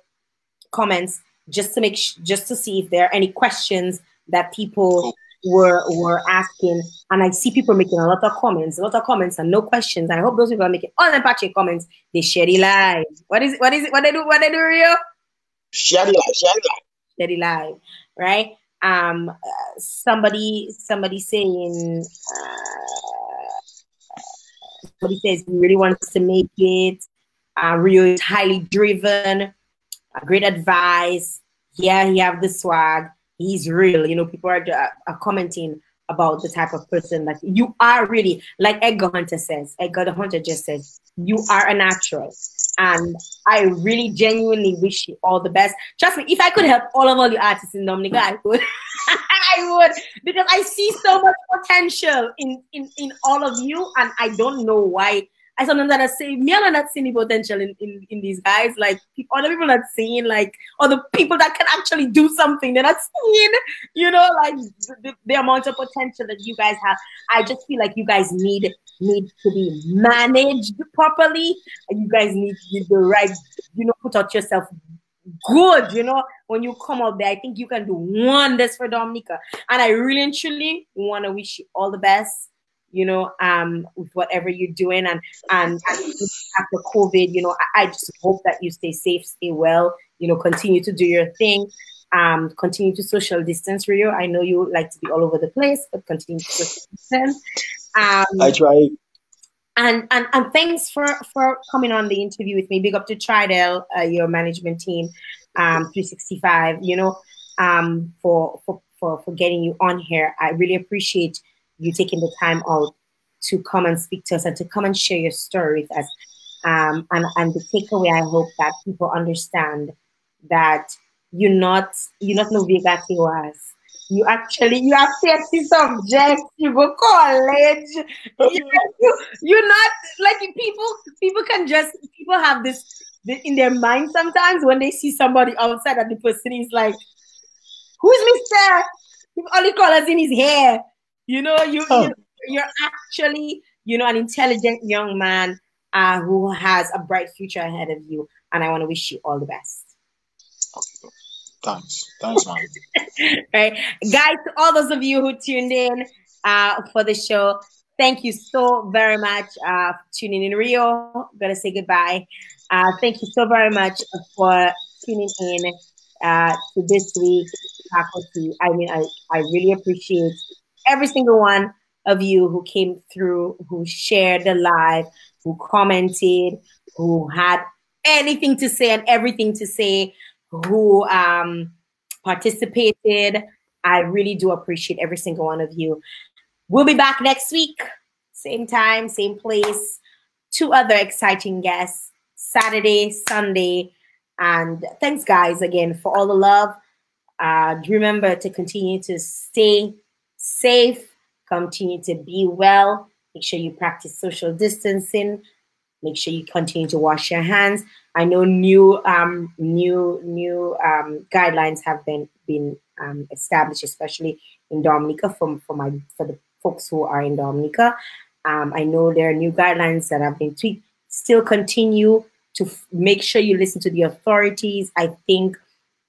comments just to make sh- just to see if there are any questions that people were were asking and i see people making a lot of comments a lot of comments and no questions And i hope those people are making all the patchy comments they share live what is it what is it what they do what they do Rio? Share live, share live. Steady live, right? Um, uh, somebody, somebody saying, uh, somebody says he really wants to make it. Uh, Rio is highly driven. Uh, great advice. Yeah, he have the swag. He's real. You know, people are, are commenting about the type of person that you are really like Edgar Hunter says. Edgar the Hunter just says, you are a natural. And I really genuinely wish you all the best. Trust me, if I could help all of all the artists in Dominica, I would. I would because I see so much potential in, in in all of you, and I don't know why I sometimes that I say, me and I'm not seeing the potential in, in, in these guys. Like other people not seeing, like other people that can actually do something. They're not seeing, you know, like the, the amount of potential that you guys have. I just feel like you guys need need to be managed properly, and you guys need, need the right, you know, put out yourself good, you know, when you come out there. I think you can do wonders for Dominica. And I really and truly want to wish you all the best you know, um, with whatever you're doing. And, and after COVID, you know, I, I, just hope that you stay safe, stay well, you know, continue to do your thing. Um, continue to social distance, Rio. I know you like to be all over the place, but continue to social distance. Um, I try. And, and and thanks for for coming on the interview with me. Big up to Tridel, uh, your management team, um, 365. You know, um, for for for for getting you on here. I really appreciate you taking the time out to come and speak to us and to come and share your story with us. Um, and, and the takeaway, I hope that people understand that you're not you're not no Vega was. You actually you have 30 subjects, you go college. You, you, you're not like people people can just people have this in their mind sometimes when they see somebody outside and the person is like, Who's Mr. All the colors in his hair. You know, you, oh. you you're actually, you know, an intelligent young man uh, who has a bright future ahead of you. And I want to wish you all the best. Okay. Thanks. Thanks, man. right. Guys, to all those of you who tuned in uh, for the show, thank you so very much uh, for tuning in. Rio, I'm going to say goodbye. Uh, thank you so very much for tuning in uh, to this week faculty. I mean, I, I really appreciate every single one of you who came through, who shared the live, who commented, who had anything to say and everything to say, who um, participated. I really do appreciate every single one of you. We'll be back next week, same time, same place. Two other exciting guests, Saturday, Sunday. And thanks, guys, again, for all the love. Uh, remember to continue to stay safe, continue to be well. Make sure you practice social distancing. Make sure you continue to wash your hands. I know new um, new new um, guidelines have been been um, established, especially in Dominica for, for my for the folks who are in Dominica. Um, I know there are new guidelines that have been tweaked. Still continue to f- make sure you listen to the authorities. I think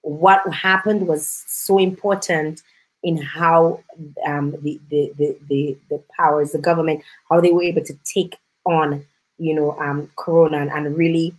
what happened was so important in how um, the, the, the, the, the powers, the government, how they were able to take on, you know, um, Corona and, and really,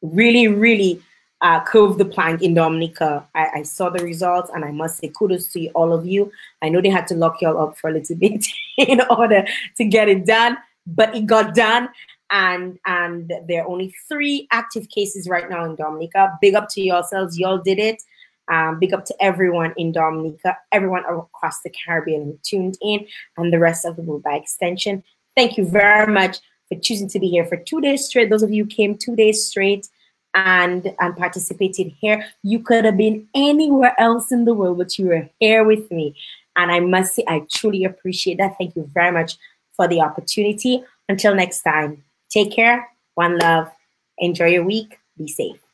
really, really uh, curve the plank in Dominica. I, I, saw the results and I must say kudos to all of you. I know they had to lock y'all up for a little bit in order to get it done, but it got done and and there are only three active cases right now in Dominica. Big up to yourselves, y'all did it. Um, big up to everyone in Dominica, everyone across the Caribbean who tuned in, and the rest of the world by extension. Thank you very much for choosing to be here for two days straight. Those of you came two days straight and and participated here. You could have been anywhere else in the world, but you were here with me. And I must say, I truly appreciate that. Thank you very much for the opportunity. Until next time. Take care. One love. Enjoy your week. Be safe.